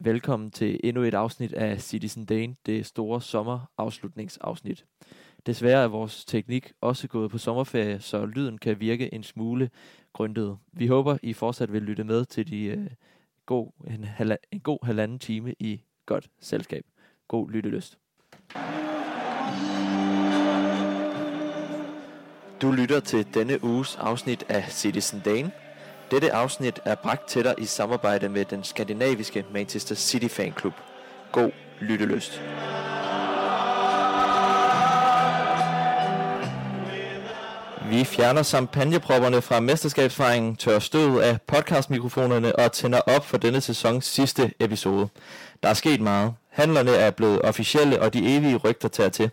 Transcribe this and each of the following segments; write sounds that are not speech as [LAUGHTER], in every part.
Velkommen til endnu et afsnit af Citizen Dane, det store sommerafslutningsafsnit. Desværre er vores teknik også gået på sommerferie, så lyden kan virke en smule grøntet. Vi håber, I fortsat vil lytte med til de, øh, god, en, halva, en god halvanden time i godt selskab. God lyttelyst. Du lytter til denne uges afsnit af Citizen Dane. Dette afsnit er bragt til dig i samarbejde med den skandinaviske Manchester City fanklub. God lyttelyst. Vi fjerner champagnepropperne fra mesterskabsfejringen, tør støvet af podcastmikrofonerne og tænder op for denne sæsons sidste episode. Der er sket meget. Handlerne er blevet officielle, og de evige rygter tager til.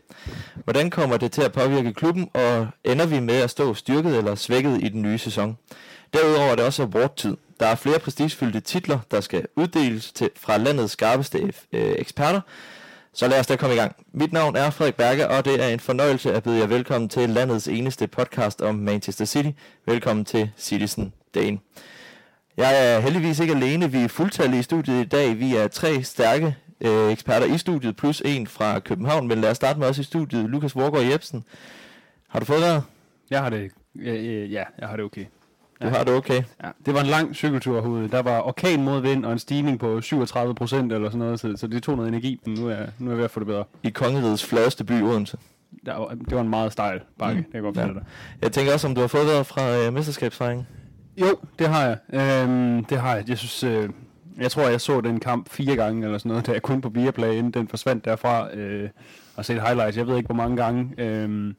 Hvordan kommer det til at påvirke klubben, og ender vi med at stå styrket eller svækket i den nye sæson? Derudover er det også award-tid. Der er flere prestigefyldte titler, der skal uddeles til, fra landets skarpeste øh, eksperter. Så lad os da komme i gang. Mit navn er Frederik Berge, og det er en fornøjelse at byde jer velkommen til landets eneste podcast om Manchester City. Velkommen til Citizen Dagen. Jeg er heldigvis ikke alene. Vi er fuldtallige i studiet i dag. Vi er tre stærke øh, eksperter i studiet, plus en fra København. Men lad os starte med os i studiet. Lukas Vorgård Jebsen. Har du fået det? Jeg har det, ja, ja, jeg har det okay. Du har det okay. Ja, det var en lang cykeltur herude. Der var orkan mod vind og en stigning på 37 procent eller sådan noget, så, så det tog noget energi, men nu er, nu er jeg ved at få det bedre. I kongerigets fladeste by, Odense. Der var, det var en meget stejl bakke, mm. det kan godt ja. dig. Jeg tænker også, om du har fået det fra øh, mesterskabsfejringen? Jo, det har jeg. Øhm, det har jeg. Jeg synes, øh, jeg tror, jeg så den kamp fire gange eller sådan noget, da jeg kun på Viaplay, inden den forsvandt derfra, øh, og set highlights. Jeg ved ikke, hvor mange gange. Øh,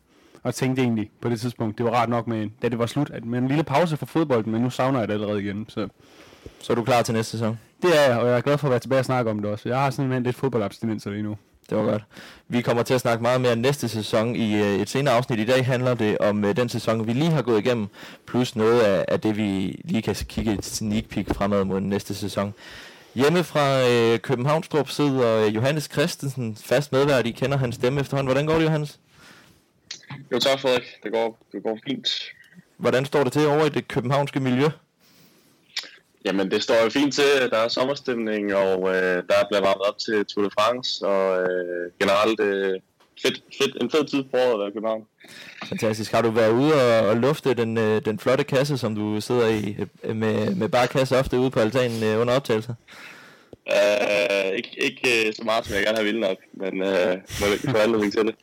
og tænkte egentlig på det tidspunkt, det var rart nok med, da det var slut, at med en lille pause for fodbolden, men nu savner jeg det allerede igen. Så, så er du klar til næste sæson? Det er jeg, og jeg er glad for at være tilbage og snakke om det også. Jeg har simpelthen lidt fodboldabstinenser lige nu. Det var godt. Vi kommer til at snakke meget mere næste sæson i øh, et senere afsnit. I dag handler det om øh, den sæson, vi lige har gået igennem, plus noget af, af det, vi lige kan kigge et sneak peek fremad mod næste sæson. Hjemme fra øh, Københavnstrup sidder Johannes Christensen, fast medvært. I kender hans stemme efterhånden. Hvordan går det, Johannes? Jo tak Frederik, det går, det går fint. Hvordan står det til over i det københavnske miljø? Jamen det står jo fint til, der er sommerstemning, og øh, der bliver varmet op til Tour de France, og øh, generelt øh, fedt, fedt, en fed tid for året at være i København. Fantastisk. Har du været ude og, og lufte den, øh, den flotte kasse, som du sidder i øh, med, med bare kasse ofte ude på altanen øh, under optagelse? Uh, ikke, ikke så meget, som jeg gerne har ville nok, men uh, må ikke få anledning til det.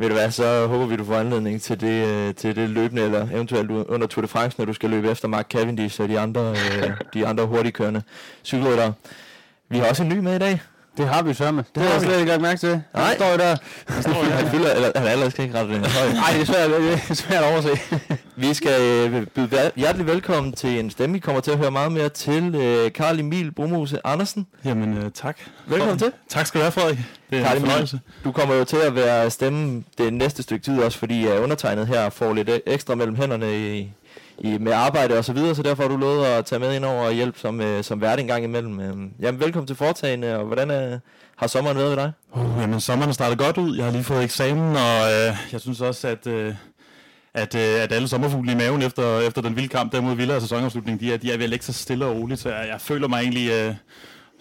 Ved du hvad, så håber vi, du får anledning til det, øh, til det løbende, eller eventuelt under Tour de France, når du skal løbe efter Mark Cavendish og de andre, øh, [LAUGHS] de andre hurtigkørende cykelryttere. Vi har også en ny med i dag. Det har vi sørme. Det, det har jeg slet ikke lagt mærke til. Nej. Han står der. han, fylder, eller, han allerede skal ikke rette den høj. Nej, det er svært, det er svært at overse. [LAUGHS] vi skal øh, byde hjertelig velkommen til en stemme. Vi kommer til at høre meget mere til Karl Emil Brumose Andersen. Jamen, uh, tak. Velkommen til. Tak skal du have, Frederik. Det er Karl Emil, du kommer jo til at være stemme det næste stykke tid også, fordi uh, undertegnet her får lidt ekstra mellem hænderne i, i, med arbejde og så videre, så derfor har du lovet at tage med ind over og hjælpe som, øh, som vært en gang imellem. Øh, jamen, velkommen til foretagene, og hvordan øh, har sommeren været ved dig? Uh, jamen, sommeren har startet godt ud. Jeg har lige fået eksamen, og øh, jeg synes også, at... Øh, at, øh, at alle sommerfugle i maven efter, efter den vilde kamp der mod Villa og sæsonafslutningen, de er, de er ved at lægge sig stille og roligt, så jeg, jeg føler mig egentlig øh,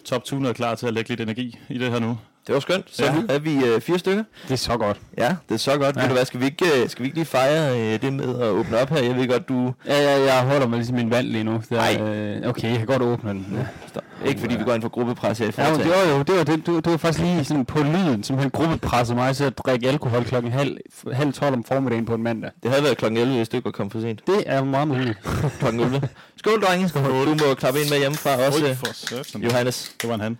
top 200 klar til at lægge lidt energi i det her nu. Det var skønt. Så ja. er vi øh, fire stykker. Det er så godt. Ja, det er så godt. Ja. Ved du hvad, skal vi ikke, øh, skal vi ikke lige fejre øh, det med at åbne op her? Jeg ved godt, du... Ja, ja jeg holder mig ligesom min vand lige nu. Nej. Øh, okay, jeg kan godt åbne den. Ja. Stop. Ikke fordi vi går ind for gruppepres her i Ja, det var jo, det var, det, det, det var faktisk lige sådan på lyden, simpelthen gruppepresset mig til at drikke alkohol klokken halv, halv 12 om formiddagen på en mandag. Det havde været klokken 11, hvis du ikke var kommet for sent. Det er meget muligt. [LAUGHS] klokken 11. Skål, drenge. Skål. Du må klappe ind med hjemmefra også, Johannes. Det var en han.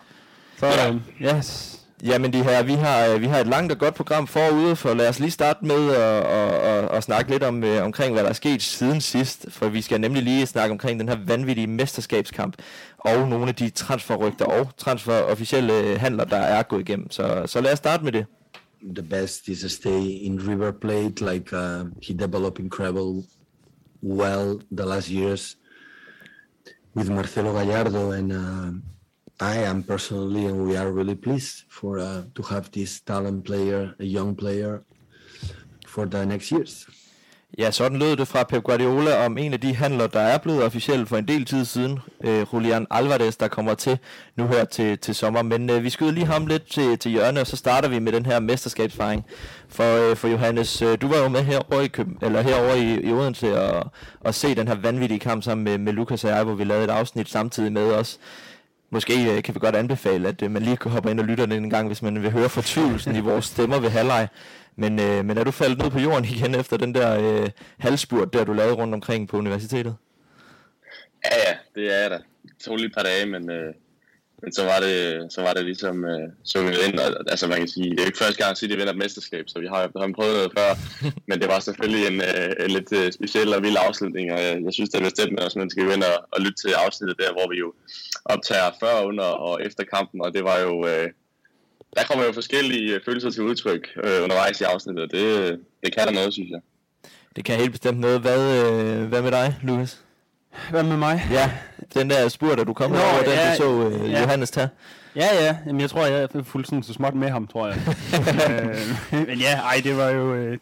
Sådan. Yes. Jamen de her, vi har, øh, vi har et langt og godt program forude, for lad os lige starte med at, at, at, at snakke lidt om, øh, omkring, hvad der er sket siden sidst. For vi skal nemlig lige snakke omkring den her vanvittige mesterskabskamp, og nogle af de transferrygter og transferofficielle øh, handler, der er gået igennem. Så, så lad os starte med det. The best is to stay in River Plate, like uh, he developed incredible well the last years with Marcelo Gallardo and uh, i am personally, and we are really pleased for uh, to have this talent player, a young player, for the next years. Ja, sådan lød det fra Pep Guardiola om en af de handler, der er blevet officielt for en del tid siden. Øh, Julian Alvarez, der kommer til nu her til, til sommer. Men øh, vi skyder lige ham lidt til, til hjørne, og så starter vi med den her mesterskabsfejring. For, øh, for Johannes, øh, du var jo med herovre i, Køben, eller herovre i, i Odense og, og se den her vanvittige kamp sammen med, med Lukas og jeg, hvor vi lavede et afsnit samtidig med os. Måske øh, kan vi godt anbefale, at øh, man lige kan hoppe ind og lytte den en gang, hvis man vil høre fortvivlelsen i vores stemmer ved halvleg. Men, øh, men er du faldet ned på jorden igen efter den der øh, halsburt, der du lavede rundt omkring på universitetet? Ja, ja, det er jeg da. Det tog lige et par dage, men, øh, men så var det, så var det ligesom øh, sunget ind. Og, altså man kan sige, det er ikke første gang, at City vinder et mesterskab, så vi har jo prøvet noget før. [LAUGHS] men det var selvfølgelig en, øh, en lidt øh, speciel og vild afslutning, og jeg, jeg synes, det er bestemt, at man skal gå ind og, og lytte til afsnittet der, hvor vi jo optager før, under og efter kampen, og det var jo... Øh, der kommer jo forskellige øh, følelser til udtryk øh, undervejs i afsnittet, og det, det kan der noget, synes jeg. Det kan helt bestemt noget. Hvad, øh, hvad med dig, Lukas? Hvad med mig? Ja, den der spurt, at du kom Nå, over, den ja, du så øh, ja. Johannes tage. Ja, ja. Jamen, jeg tror, jeg er fuldstændig så småt med ham, tror jeg. [LAUGHS] øh, men ja, ej, det var jo... Øh,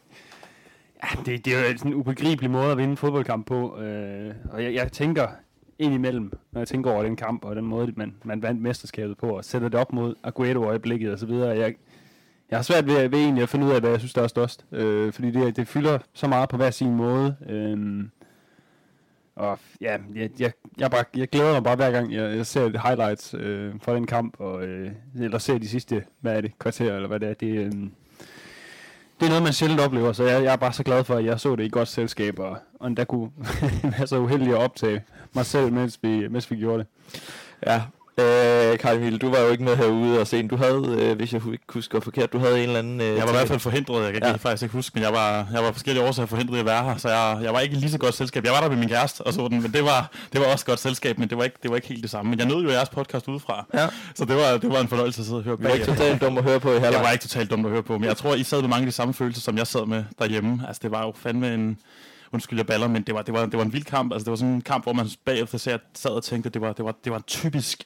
ja, det, det er jo sådan en ubegribelig måde at vinde en fodboldkamp på. Øh, og jeg, jeg tænker, indimellem, når jeg tænker over den kamp og den måde, man, man vandt mesterskabet på, og sætter det op mod Aguero-øjeblikket og så videre. Jeg, jeg har svært ved, ved egentlig at finde ud af, hvad jeg synes, der er størst. Øh, fordi det, det fylder så meget på hver sin måde. Øh, og ja, jeg, jeg, jeg, bare, jeg glæder mig bare hver gang, jeg, jeg ser highlights øh, fra den kamp, og, øh, eller ser de sidste, hvad er det, kvarter, eller hvad det er. Det, øh, det er noget, man sjældent oplever, så jeg, jeg er bare så glad for, at jeg så det i godt selskab, og, og endda kunne [LAUGHS] være så uheldig at optage mig selv, mens vi, mens vi gjorde det. Ja, Øh, Karl Emil, du var jo ikke med herude og se Du havde, øh, hvis jeg ikke husker forkert, du havde en eller anden... Øh, jeg var i hvert fald forhindret, jeg kan ja. faktisk ikke huske, men jeg var, jeg var forskellige årsager forhindret i at være her, så jeg, jeg var ikke i lige så godt selskab. Jeg var der med min kæreste og sådan, men det var, det var også godt selskab, men det var, ikke, det var ikke helt det samme. Men jeg nød jo jeres podcast udefra, ja. så det var, det var en fornøjelse at sidde og høre på. Du var ikke totalt dum at høre på i Jeg var ikke totalt dum at høre på, men jeg tror, I sad med mange af de samme følelser, som jeg sad med derhjemme. Altså, det var jo fandme en undskyld jeg baller, men det var, det var, det var en vild kamp. Altså, det var sådan en kamp, hvor man bagefter sad og tænkte, at det var, det var, det var en typisk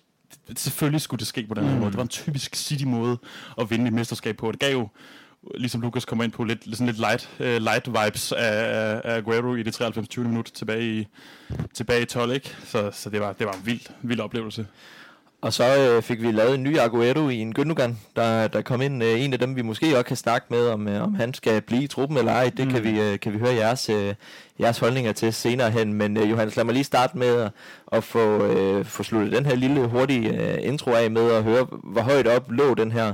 selvfølgelig skulle det ske på den her mm. måde. Det var en typisk City-måde at vinde et mesterskab på. Det gav jo, ligesom Lukas kommer ind på, lidt, sådan lidt light, uh, light vibes af, af Aguero i det 93. 20. minut tilbage i, tilbage i 12, ikke? Så, så det, var, det var en vild, vild oplevelse. Og så øh, fik vi lavet en ny Aguero i en Gündogan, der, der kom ind. Øh, en af dem, vi måske også kan snakke med, om, øh, om han skal blive i truppen eller ej. Det mm. kan, vi, øh, kan vi høre jeres, øh, jeres holdninger til senere hen. Men øh, Johannes, lad mig lige starte med at, at få, øh, få sluttet den her lille hurtige øh, intro af med at høre, hvor højt op lå den her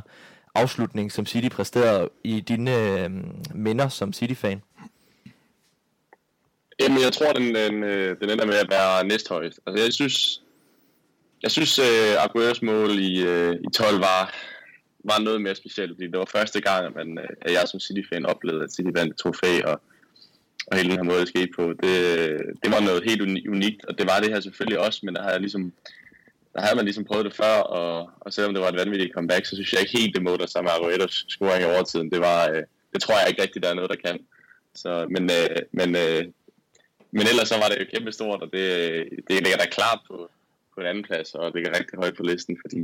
afslutning, som City præsterede i dine øh, minder som City-fan. Jamen, jeg tror, den, den, øh, den ender med at være næsthøjst. Altså, jeg synes, jeg synes, uh, Agueros mål i, uh, i 12 var, var noget mere specielt, fordi det var første gang, at, man, øh, at jeg som City-fan oplevede, at City vandt trofæ, og, og hele den her måde, det skete på. Det, det var noget helt unikt, og det var det her selvfølgelig også, men der havde, ligesom, der havde man ligesom prøvet det før, og, og selvom det var et vanvittigt comeback, så synes jeg ikke helt det mål, der sammen med Agueros scoring i overtiden, det var, uh, det tror jeg ikke rigtigt, der er noget, der kan. Så, men, uh, men, uh, men ellers så var det jo kæmpe stort, og det, det ligger da klart på, på en anden plads, og ligger rigtig højt på listen, fordi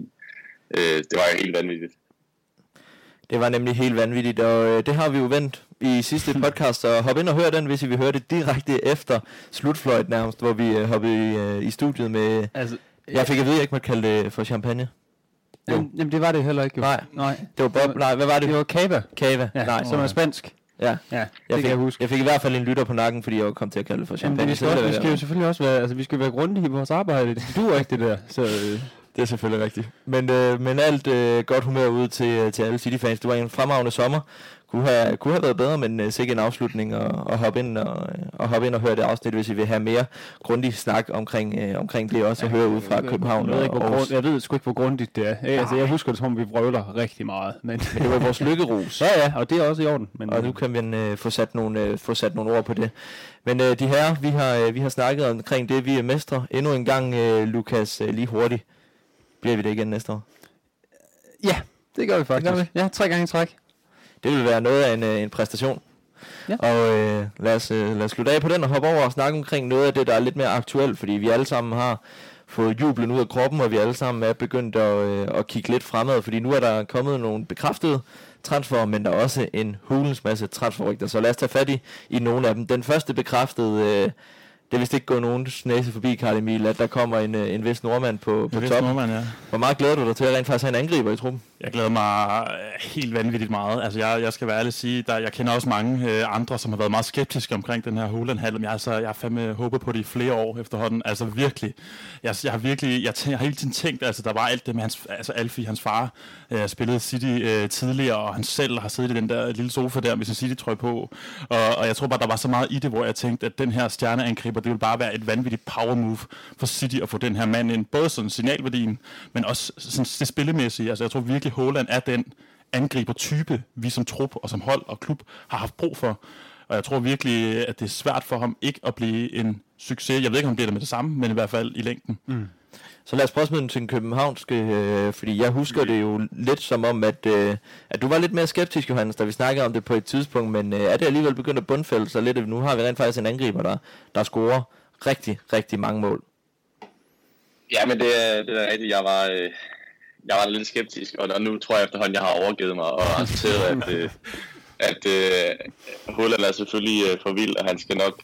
øh, det var jo helt vanvittigt. Det var nemlig helt vanvittigt, og øh, det har vi jo vendt i sidste [LAUGHS] podcast, og hop ind og hør den, hvis I vil høre det direkte efter slutfløjt nærmest, hvor vi øh, hoppede i, øh, i studiet med... Altså, jeg fik at vide, at jeg ikke måtte kalde det for champagne. Jamen, jamen, det var det heller ikke. Jo. Nej, nej. Det var Bob, nej, hvad var det? Det var Cava. Cava, ja, nej. Som er spansk. Ja, ja det jeg fik, kan jeg huske. Jeg fik i hvert fald en lytter på nakken, fordi jeg kom til at kalde det for champagne. Jamen, vi, skal også, vi skal jo selvfølgelig også være, altså, vi skal være grundige i vores arbejde. [LAUGHS] Det duer ikke det der. Så, øh. Det er selvfølgelig rigtigt. Men, øh, men alt øh, godt humør ud til, til alle City-fans. Det var en fremragende sommer. Kunne have, kunne have været bedre, men øh, sikkert en afslutning og, og hoppe ind og, og hoppe ind og høre det afsnit, hvis I vil have mere grundig snak omkring, øh, omkring det også, at høre ud fra København jeg ved, ikke, hvor grund, jeg ved sgu ikke, hvor grundigt det er. Jeg, altså, jeg husker det som, vi vrøvler rigtig meget. Men, men [LAUGHS] det var vores lykkerus. ja, ja, og det er også i orden. Men, og nu kan vi øh, få, sat nogle, øh, få sat nogle ord på det. Men øh, de her, vi har, øh, vi har snakket omkring det, vi er mestre. Endnu en gang, øh, Lukas, øh, lige hurtigt. Bliver vi det igen næste år? Ja, det gør vi faktisk. Det gør vi. Ja, tre gange i træk. Det vil være noget af en, øh, en præstation. Ja. Og øh, lad, os, øh, lad os slutte af på den og hoppe over og snakke omkring noget af det, der er lidt mere aktuelt, fordi vi alle sammen har fået jublen ud af kroppen, og vi alle sammen er begyndt at, øh, at kigge lidt fremad, fordi nu er der kommet nogle bekræftede transfer, men der er også en hulens masse transferrygter, så lad os tage fat i, i nogle af dem. Den første bekræftede, øh, det er vist ikke gået nogen næse forbi, Karl Emil, at der kommer en, øh, en vis nordmand på, på top. Nordmand, ja. Hvor meget glæder du dig til at rent faktisk have en angriber i truppen? Jeg glæder mig øh, helt vanvittigt meget. Altså, jeg, jeg skal være ærlig at sige, der, jeg kender også mange øh, andre, som har været meget skeptiske omkring den her Holland-handel. Men jeg, altså, jeg har fandme håbet på det i flere år efterhånden. Altså virkelig. Jeg, jeg har virkelig, jeg, jeg har hele tiden tænkt, altså der var alt det med hans, altså Alfie, hans far, øh, spillede City øh, tidligere, og han selv har siddet i den der lille sofa der med sin City-trøje på. Og, og jeg tror bare, der var så meget i det, hvor jeg tænkte, at den her stjerneangriber, det ville bare være et vanvittigt power move for City at få den her mand ind. Både sådan signalværdien, men også sådan det spillemæssige. Altså jeg tror virkelig, Holland er den angriber-type, vi som trup og som hold og klub har haft brug for. Og jeg tror virkelig, at det er svært for ham ikke at blive en succes. Jeg ved ikke, om han bliver det med det samme, men i hvert fald i længden. Mm. Så lad os prøve at til den københavnske, øh, fordi jeg husker det jo lidt som om, at, øh, at du var lidt mere skeptisk, Johannes, da vi snakkede om det på et tidspunkt, men øh, er det alligevel begyndt at bundfælde sig lidt, nu har vi rent faktisk en angriber, der, der scorer rigtig, rigtig mange mål. Ja, men det, det er rigtigt. Jeg var, øh, jeg var lidt skeptisk, og, nu tror jeg efterhånden, jeg har overgivet mig og accepteret, at, øh, at øh, Holland er selvfølgelig øh, for vild, og han skal nok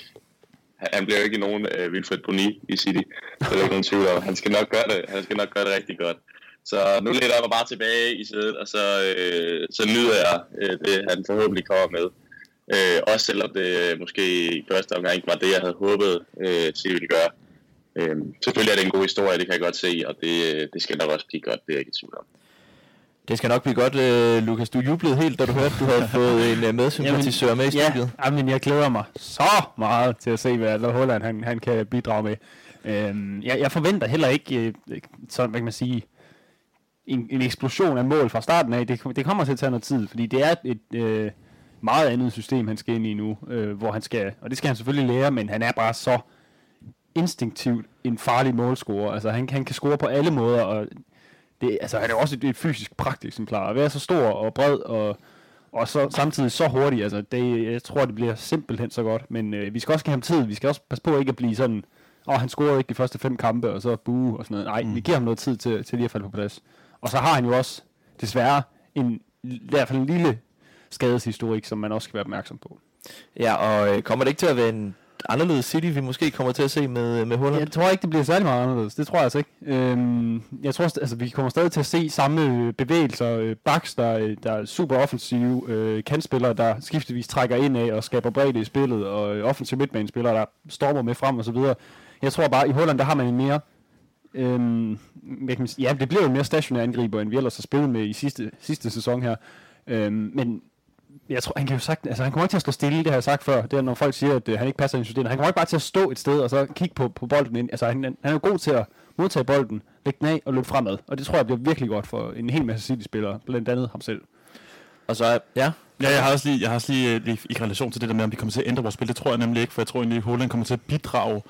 han bliver jo ikke nogen øh, Wilfred Boni i City. Det er ikke nogen tvivl om. Han skal nok gøre det, han skal nok gøre det rigtig godt. Så nu læner jeg mig bare tilbage i sædet, og så, øh, så nyder jeg øh, det, han forhåbentlig kommer med. Øh, også selvom det øh, måske i første omgang ikke var det, jeg havde håbet, øh, City ville gøre. Øh, selvfølgelig er det en god historie, det kan jeg godt se, og det, det skal nok også blive godt, det er jeg ikke i tvivl om. Det skal nok blive godt, uh, Lukas. Du jublede helt, da du hørte, du havde fået en uh, medsympatisør med i studiet. Ja, men jeg glæder mig så meget til at se, hvad Holland han, han kan bidrage med. Uh, jeg, jeg forventer heller ikke, uh, sådan, hvad kan man sige, en, en eksplosion af mål fra starten af. Det, det kommer til at tage noget tid, fordi det er et uh, meget andet system, han skal ind i nu, uh, hvor han skal, og det skal han selvfølgelig lære, men han er bare så instinktivt en farlig målscorer. Altså han, han kan score på alle måder, og det, altså, han er også et, et fysisk eksemplar. At være så stor og bred og, og så samtidig så hurtig, altså, det, jeg tror, det bliver simpelthen så godt. Men øh, vi skal også give ham tid. Vi skal også passe på ikke at blive sådan, åh, oh, han scorede ikke de første fem kampe, og så bue og sådan noget. Nej, mm. vi giver ham noget tid til, til lige at falde på plads. Og så har han jo også, desværre, en, i hvert fald en lille skadeshistorik, som man også skal være opmærksom på. Ja, og øh, kommer det ikke til at være en anderledes City, vi måske kommer til at se med, med Holland? Jeg tror ikke, det bliver særlig meget anderledes. Det tror jeg altså ikke. Øhm, jeg tror, altså, vi kommer stadig til at se samme øh, bevægelser. Øh, Baks, der, øh, der er super offensive. Øh, kantspillere, der skiftevis trækker ind af og skaber bredde i spillet. Og øh, offensive midtbanespillere, der stormer med frem og så videre. Jeg tror bare, i Holland, der har man en mere... Øhm, ja, det bliver jo en mere stationær angriber, end vi ellers har spillet med i sidste, sidste sæson her. Øhm, men jeg tror, han kan jo sagt, altså han kommer ikke til at stå stille, det har jeg sagt før. Det er, når folk siger, at uh, han ikke passer ind i systemet. Han kommer ikke bare til at stå et sted og så kigge på, på bolden ind. Altså han, han er jo god til at modtage bolden, lægge den af og løbe fremad. Og det tror jeg bliver virkelig godt for en hel masse City-spillere, blandt andet ham selv. Og så, ja, Ja, jeg har også lige, jeg har også lige, lige i relation til det der med, om vi kommer til at ændre vores spil. Det tror jeg nemlig ikke, for jeg tror egentlig, at Holland kommer til at bidrage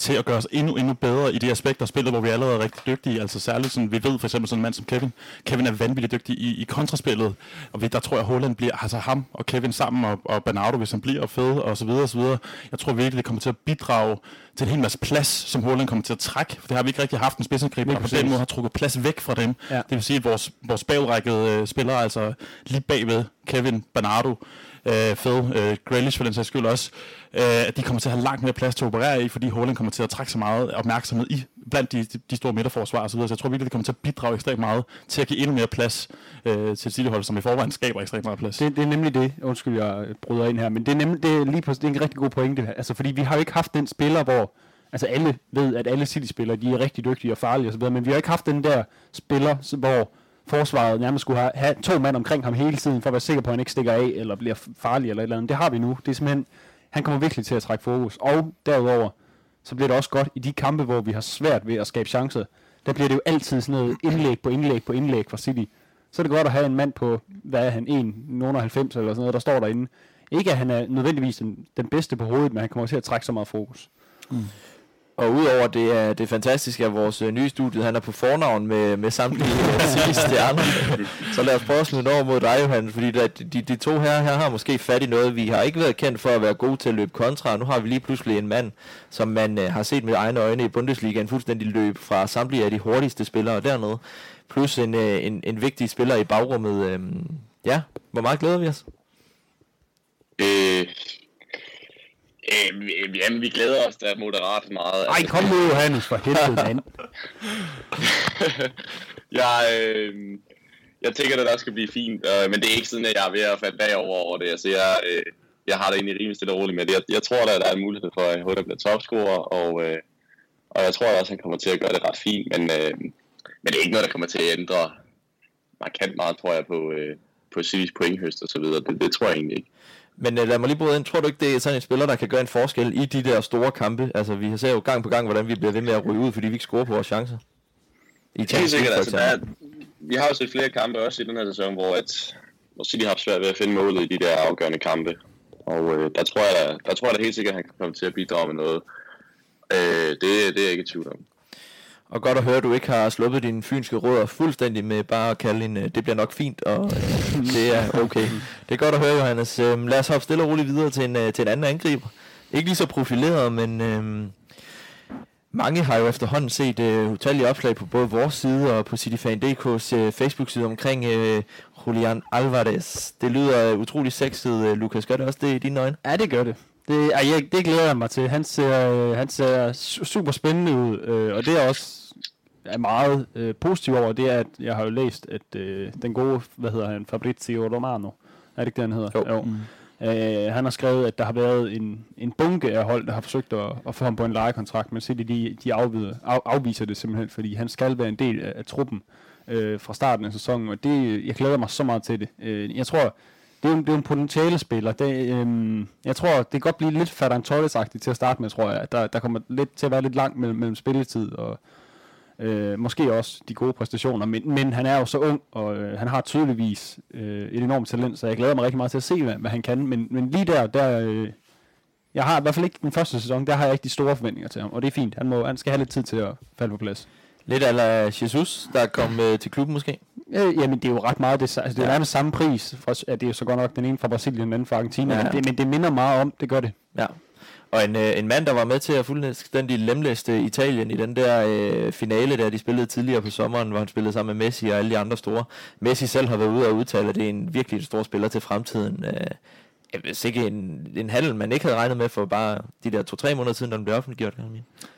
til at gøre os endnu, endnu bedre i de aspekter af spillet, hvor vi allerede er rigtig dygtige. Altså særligt sådan, vi ved for eksempel sådan en mand som Kevin. Kevin er vanvittigt dygtig i, i kontraspillet, og vi, der tror jeg, Holland bliver, altså ham og Kevin sammen, og, og Bernardo, hvis han bliver fed, og så videre, og så videre. Jeg tror virkelig, det kommer til at bidrage til en hel masse plads, som Holland kommer til at trække. For det har vi ikke rigtig haft en spidsangriber, og på den måde har trukket plads væk fra dem. Ja. Det vil sige, at vores, vores bagrækkede øh, spillere, altså lige bagved Kevin, Bernardo, øh, Phil øh, Grealish for den sags skyld også, øh, de kommer til at have langt mere plads til at operere i, fordi Holland kommer til at trække så meget opmærksomhed i blandt de, de, de store midterforsvar osv. Så, så jeg tror virkelig, det kommer til at bidrage ekstremt meget til at give endnu mere plads øh, til Cityhold, som i forvejen skaber ekstremt meget plads. Det, det er nemlig det. Undskyld, jeg bryder ind her, men det er nemlig det er lige på, det er en rigtig god pointe. Altså, fordi vi har jo ikke haft den spiller, hvor altså alle ved, at alle City-spillere, de er rigtig dygtige og farlige osv., men vi har ikke haft den der spiller, hvor forsvaret nærmest skulle have, have to mand omkring ham hele tiden, for at være sikker på, at han ikke stikker af, eller bliver farlig, eller et eller andet. Det har vi nu. Det er simpelthen, han kommer virkelig til at trække fokus. Og derudover, så bliver det også godt i de kampe, hvor vi har svært ved at skabe chancer. Der bliver det jo altid sådan noget indlæg på indlæg på indlæg fra City. Så er det godt at have en mand på, hvad er han, 1,90 eller sådan noget, der står derinde. Ikke at han er nødvendigvis den, den bedste på hovedet, men han kommer til at trække så meget fokus. Mm. Og udover det er det fantastiske, at vores øh, nye studie, han er på fornavn med, med samtlige [LAUGHS] sidste City stjerner. Så lad os prøve at smide over mod dig, Johan, fordi der, de, de to her, her har måske fat i noget. Vi har ikke været kendt for at være gode til at løbe kontra, nu har vi lige pludselig en mand, som man øh, har set med egne øjne i Bundesligaen fuldstændig løb fra samtlige af de hurtigste spillere dernede. Plus en, øh, en, en vigtig spiller i bagrummet. Øh, ja, hvor meget glæder vi os? Øh, øh, jamen, vi glæder os da moderat meget. Ej, kom nu, Johannes, for helvede, mand. [LAUGHS] jeg, øh, jeg tænker, at der skal blive fint, øh, men det er ikke sådan, at jeg er ved at falde bagover over det. Altså, jeg, øh, jeg har det egentlig rimelig stille og roligt med det. Jeg, jeg tror, at der er en mulighed for, at Hutter bliver topscorer, og, øh, og jeg tror også, at han kommer til at gøre det ret fint, men, øh, men det er ikke noget, der kommer til at ændre markant meget, tror jeg, på, øh, på Citys pointhøst og så videre. Det, det tror jeg egentlig ikke. Men uh, lad mig lige bryde ind. Tror du ikke, det er sådan en spiller, der kan gøre en forskel i de der store kampe? Altså, vi ser jo gang på gang, hvordan vi bliver ved med at ryge ud, fordi vi ikke scorer på vores chancer. I Helt sikkert. Altså, der er, vi har jo set flere kampe også i den her sæson, hvor, at, hvor City har svært ved at finde målet i de der afgørende kampe. Og øh, der, tror jeg, der, der tror jeg da helt sikkert, at han kan komme til at bidrage med noget. Øh, det, det er jeg ikke i tvivl om. Og godt at høre, at du ikke har sluppet dine fynske rødder fuldstændig med bare at kalde en, det bliver nok fint, og [LAUGHS] det er okay. Det er godt at høre, Johannes. Øh, lad os hoppe stille og roligt videre til en, øh, til en anden angriber. Ikke lige så profileret, men øh, mange har jo efterhånden set øh, utallige opslag på både vores side og på CityFan.dk's øh, Facebook-side omkring øh, Julian Alvarez. Det lyder øh, utrolig sexet, øh, Lukas. Gør det også det i dine øjne? Ja, det gør det. Det, ej, det glæder jeg mig til. Han ser, øh, han ser super spændende ud, øh, og det er også er meget øh, positiv over, det er, at jeg har jo læst, at øh, den gode, hvad hedder han, Fabrizio Romano, er det ikke det, han hedder? Jo. jo. Mm. Øh, han har skrevet, at der har været en, en bunke af hold, der har forsøgt at, at få ham på en lejekontrakt, men City de, de afviser, af, afviser det simpelthen, fordi han skal være en del af, af truppen øh, fra starten af sæsonen, og det, jeg glæder mig så meget til det. Øh, jeg tror, det er, det er en potentiale spiller. Det, øhm, jeg tror, det kan godt blive lidt Ferran torres til at starte med, tror jeg. Der, der kommer lidt til at være lidt langt mellem, mellem spilletid og øh, måske også de gode præstationer. Men, men han er jo så ung, og øh, han har tydeligvis øh, et enormt talent, så jeg glæder mig rigtig meget til at se, hvad, hvad han kan. Men, men lige der, der øh, jeg har i hvert fald ikke den første sæson, der har jeg ikke de store forventninger til ham, og det er fint. Han, må, han skal have lidt tid til at falde på plads. Lidt ala Jesus, der kom øh, til klubben måske? Øh, jamen, det er jo ret meget det, altså, det er ja. nærmest samme pris. For, ja, det er jo så godt nok den ene fra Brasilien, den anden fra Argentina, ja. men, det, men det minder meget om, det gør det. Ja. Og en, øh, en mand, der var med til at fuldstændig lemlæste Italien i den der øh, finale, der de spillede tidligere på sommeren, hvor han spillede sammen med Messi og alle de andre store. Messi selv har været ude og udtale, at det er en virkelig stor spiller til fremtiden. Øh, hvis ikke en, en handel, man ikke havde regnet med for bare de der to-tre måneder siden, da den blev offentliggjort.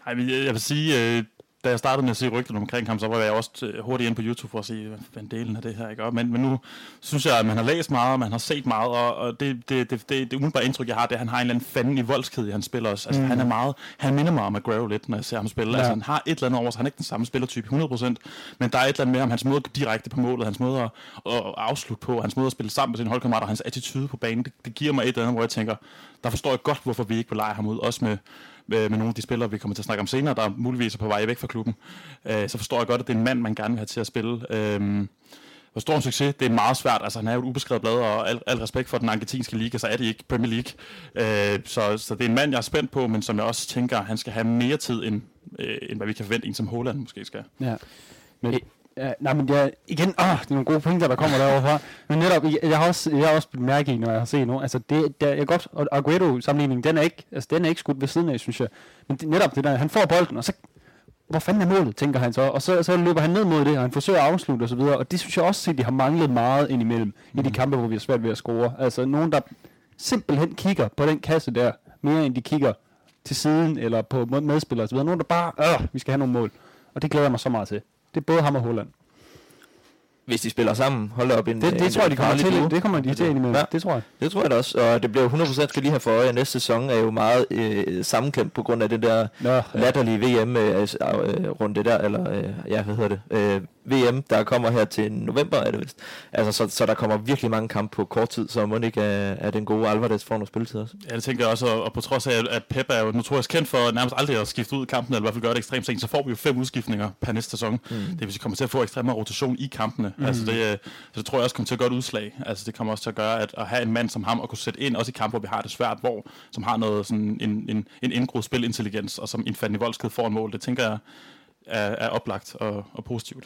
Ej, jeg vil sige, øh, da jeg startede med at se rygterne omkring ham, så var jeg også øh, hurtigt ind på YouTube for at se, hvad delen af det her, ikke? Men, men nu synes jeg, at man har læst meget, og man har set meget, og, og det, det, det, det, det umiddelbare indtryk, jeg har, det er, at han har en eller anden fanden i voldskæde, han spiller også. Altså, mm. han er meget, han minder mig om McGraw lidt, når jeg ser ham spille. Ja. Altså, han har et eller andet over, så han er ikke den samme spillertype 100%, men der er et eller andet med ham, hans måde at direkte på målet, hans måde at, at afslutte på, hans måde at spille sammen med sine holdkammerater, hans attitude på banen, det, det giver mig et eller andet, hvor jeg tænker, der forstår jeg godt, hvorfor vi ikke vil lege ham ud, også med med, med nogle af de spillere, vi kommer til at snakke om senere, der muligvis er på vej væk fra klubben, øh, så forstår jeg godt, at det er en mand, man gerne vil have til at spille. Øh, hvor stor en succes, det er meget svært. Altså, han er jo et ubeskrevet blad, og al, al respekt for den argentinske liga, så er det ikke Premier League. Øh, så, så det er en mand, jeg er spændt på, men som jeg også tænker, han skal have mere tid, end, øh, end hvad vi kan forvente, en som Holland måske skal. Ja. Men, Ja, nej, men jeg, igen, åh, det er nogle gode pointer, der kommer derovre fra. Men netop, jeg, jeg har også, jeg har også mærke i, når jeg har set nu, altså det, det er godt, og Aguero-sammenligningen, den er ikke, altså den er ikke skudt ved siden af, synes jeg. Men det, netop det der, han får bolden, og så, hvor fanden er målet, tænker han så, og så, så løber han ned mod det, og han forsøger at afslutte og så videre, og det synes jeg også, at de har manglet meget indimellem mm. i de mm. kampe, hvor vi har svært ved at score. Altså nogen, der simpelthen kigger på den kasse der, mere end de kigger til siden, eller på medspillere og så videre. Nogen, der bare, øh, vi skal have nogle mål. Og det glæder jeg mig så meget til. Det er både ham og Holland hvis de spiller sammen, holder op en Det, det en, tror jeg, de kommer til. Det kommer de til med. Ja. Det tror jeg. Det tror jeg da også. Og det bliver 100% skal lige have for øje, at næste sæson er jo meget øh, sammenklemt på grund af det der Nå, ja. latterlige VM-runde øh, der, eller øh, ja, hvad hedder det? Øh, VM, der kommer her til november, er det vist. Altså, så, så der kommer virkelig mange kampe på kort tid, så må ikke er, er den gode Alvarez får noget spilletid også. Ja, det tænker jeg også, og, og på trods af, at Pep er jo notorisk kendt for nærmest aldrig at skifte ud i kampen, eller i hvert fald gøre det ekstremt sent, så får vi jo fem udskiftninger per næste sæson. Mm. Det vil sige, kommer til at få ekstrem rotation i kampene, Mm. Altså det, øh, så det tror jeg også kommer til at gøre et udslag. Altså det kommer også til at gøre, at at have en mand som ham, og kunne sætte ind, også i kampe, hvor vi har det svært, hvor, som har noget sådan en, en, en indgroet spilintelligens, og som Infantni Voldsked får en mål, det tænker jeg er, er oplagt og, og positivt.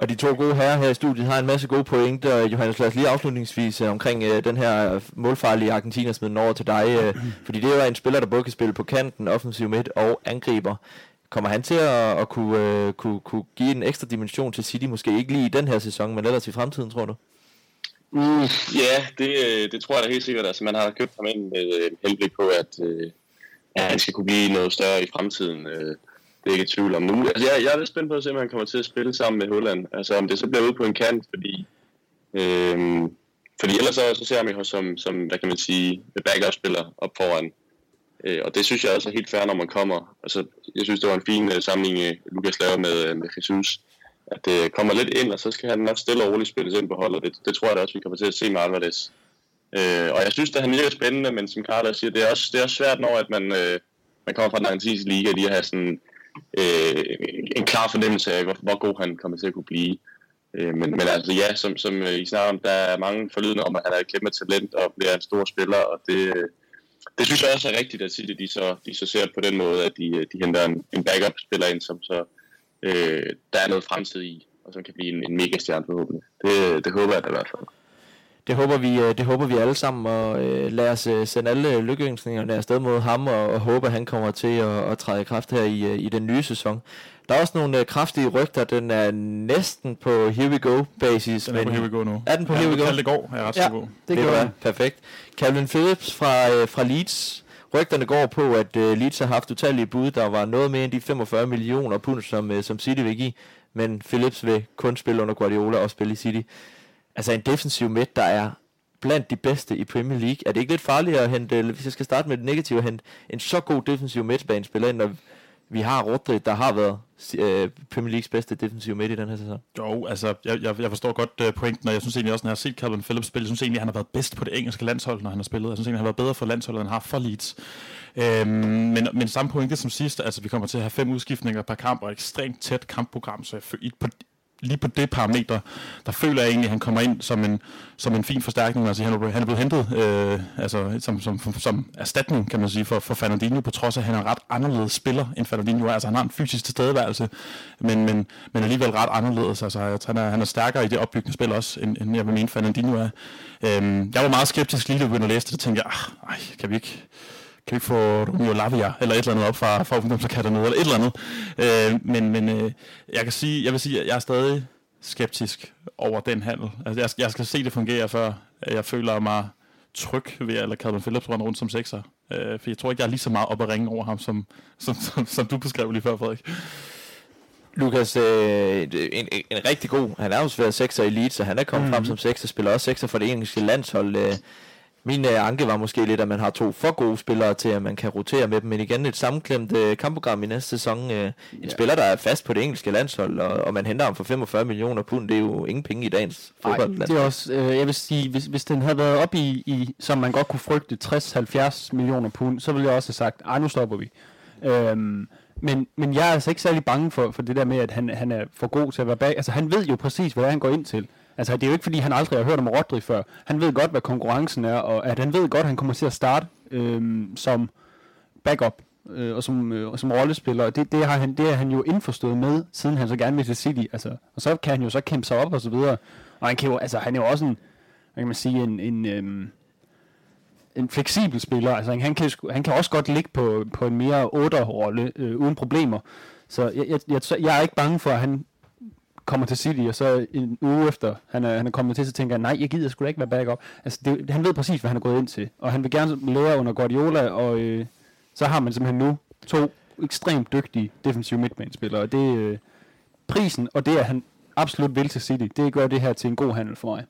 Og de to gode herrer her i studiet har en masse gode pointer. Johannes, lad os lige afslutningsvis uh, omkring uh, den her målfarlige Argentina smid over til dig. Uh, fordi det er jo en spiller, der både kan spille på kanten, offensiv midt og angriber. Kommer han til at, at kunne, uh, kunne, kunne give en ekstra dimension til City? Måske ikke lige i den her sæson, men ellers i fremtiden, tror du? Mm, ja, det, øh, det tror jeg da helt sikkert. Altså, man har købt ham ind med øh, henblik på, at, uh, at han skal kunne blive noget større i fremtiden. Uh, det er ikke i tvivl om nu. Altså, jeg, jeg er lidt spændt på at se, om han kommer til at spille sammen med Holland. Altså, om det så bliver ude på en kant, fordi... Øhm, fordi ellers så, så ser jeg mig som, som, hvad kan man sige, backup-spiller op foran. Øh, og det synes jeg også er helt fair, når man kommer. Altså, jeg synes, det var en fin samling sammenligning, øh, Lukas laver med, øh, med Jesus. At det kommer lidt ind, og så skal han nok stille og roligt spilles ind på holdet. Det, det tror jeg da også, vi kommer til at se med Alvarez. Øh, og jeg synes, at han er spændende, men som Carla siger, det er også, det er også svært, når at man, øh, man kommer fra den argentinske liga, lige at have sådan øh, en klar fornemmelse af, hvor, hvor god han kommer til at kunne blive. Øh, men, men altså ja, som, som I snakker om, der er mange forlydende om, at han er et kæmpe talent og bliver en stor spiller, og det, det synes jeg også er rigtigt at sige, at de så, de så ser på den måde, at de, øh, de henter en, en backup-spiller ind, som så øh, der er noget fremtid i, og som kan blive en, en mega stjerne forhåbentlig. Det, det håber jeg da i hvert fald. Det håber vi, øh, det håber vi alle sammen, og øh, lad os øh, sende alle lykkeønskningerne afsted mod ham, og, og håbe, at han kommer til at, at træde i kraft her i, i den nye sæson. Der er også nogle kraftige rygter, den er næsten på Here We Go basis. Den er men på Here We Go nu. Er den på ja, Here We Go? det går, er ret ja, god. det, det gør Perfekt. Calvin Phillips fra, fra Leeds. Rygterne går på, at Leeds har haft utallige bud, der var noget mere end de 45 millioner pund, som, som City vil give, men Phillips vil kun spille under Guardiola og spille i City. Altså en defensiv midt, der er blandt de bedste i Premier League. Er det ikke lidt farligt at hente, hvis jeg skal starte med det negative, at hente en så god defensiv midtbanespiller ind, når vi har Rodri, der har været øh, Premier Leagues bedste defensive midt i den her sæson? Jo, altså, jeg, jeg, jeg forstår godt uh, pointen, og jeg synes egentlig også, når jeg har set Calvin Phillips spille, jeg synes egentlig, at han har været bedst på det engelske landshold, når han har spillet. Jeg synes egentlig, at han har været bedre for landsholdet, end han har for Leeds. Øhm, men, men samme pointe som sidst, altså vi kommer til at have fem udskiftninger per kamp, og et ekstremt tæt kampprogram, så jeg, på, lige på det parameter, der føler jeg egentlig, at han kommer ind som en, som en fin forstærkning. Altså, han, er, han er blevet hentet øh, altså, som, som, som, som erstatning, kan man sige, for, for Fernandinho, på trods af, at han er en ret anderledes spiller, end Fernandinho er. Altså, han har en fysisk tilstedeværelse, men, men, men alligevel ret anderledes. Altså, han er, han er stærkere i det opbyggende spil også, end, end jeg vil mene, Fernandinho er. Øhm, jeg var meget skeptisk lige da jeg begyndte at læse det, og tænkte jeg, ah, ej, kan vi ikke kan vi ikke få Romeo Lavia eller et eller andet op fra, fra ungdomsakademiet, eller et eller andet. Øh, men men øh, jeg kan sige, jeg vil sige, at jeg er stadig skeptisk over den handel. Altså, jeg, jeg skal se det fungere, før jeg føler mig tryg ved at lade Calvin Phillips rende rundt som sekser. Øh, for jeg tror ikke, jeg er lige så meget op at ringe over ham, som, som, som, som du beskrev lige før, Frederik. Lukas, øh, en, en, rigtig god, han er jo svært sekser i Leeds, så han er kommet mm. frem som sekser, spiller også sekser for det engelske landshold. Øh, min øh, anke var måske lidt, at man har to for gode spillere til, at man kan rotere med dem. Men igen, et sammenklemt øh, kampprogram i næste sæson. Øh, en ja. spiller, der er fast på det engelske landshold, og, og man henter ham for 45 millioner pund. Det er jo ingen penge i dagens fodbold. det er også, øh, jeg vil sige, hvis, hvis den havde været op i, i, som man godt kunne frygte, 60-70 millioner pund, så ville jeg også have sagt, ej, nu stopper vi. Øhm, men, men jeg er altså ikke særlig bange for, for det der med, at han, han er for god til at være bag. Altså, han ved jo præcis, hvad han går ind til. Altså, det er jo ikke, fordi han aldrig har hørt om Rodri før. Han ved godt, hvad konkurrencen er, og at han ved godt, at han kommer til at starte øhm, som backup øh, og som, øh, som rollespiller. Og det, det, har han, det er han jo indforstået med, siden han så gerne vil til City. Altså, og så kan han jo så kæmpe sig op og så videre. Og han, kan jo, altså, han er jo også en, hvad kan man sige, en, en, øhm, en fleksibel spiller. Altså, han, kan, han kan også godt ligge på, på en mere 8-rolle øh, uden problemer. Så jeg, jeg, jeg, jeg er ikke bange for, at han kommer til City, og så en uge efter, han er, han er kommet til, så tænker han, nej, jeg gider sgu da ikke være backup. Altså, det, han ved præcis, hvad han er gået ind til, og han vil gerne lære under Guardiola, og øh, så har man simpelthen nu to ekstremt dygtige defensive midtbanespillere, og det øh, prisen, og det, at han absolut vil til City, det gør det her til en god handel for mig.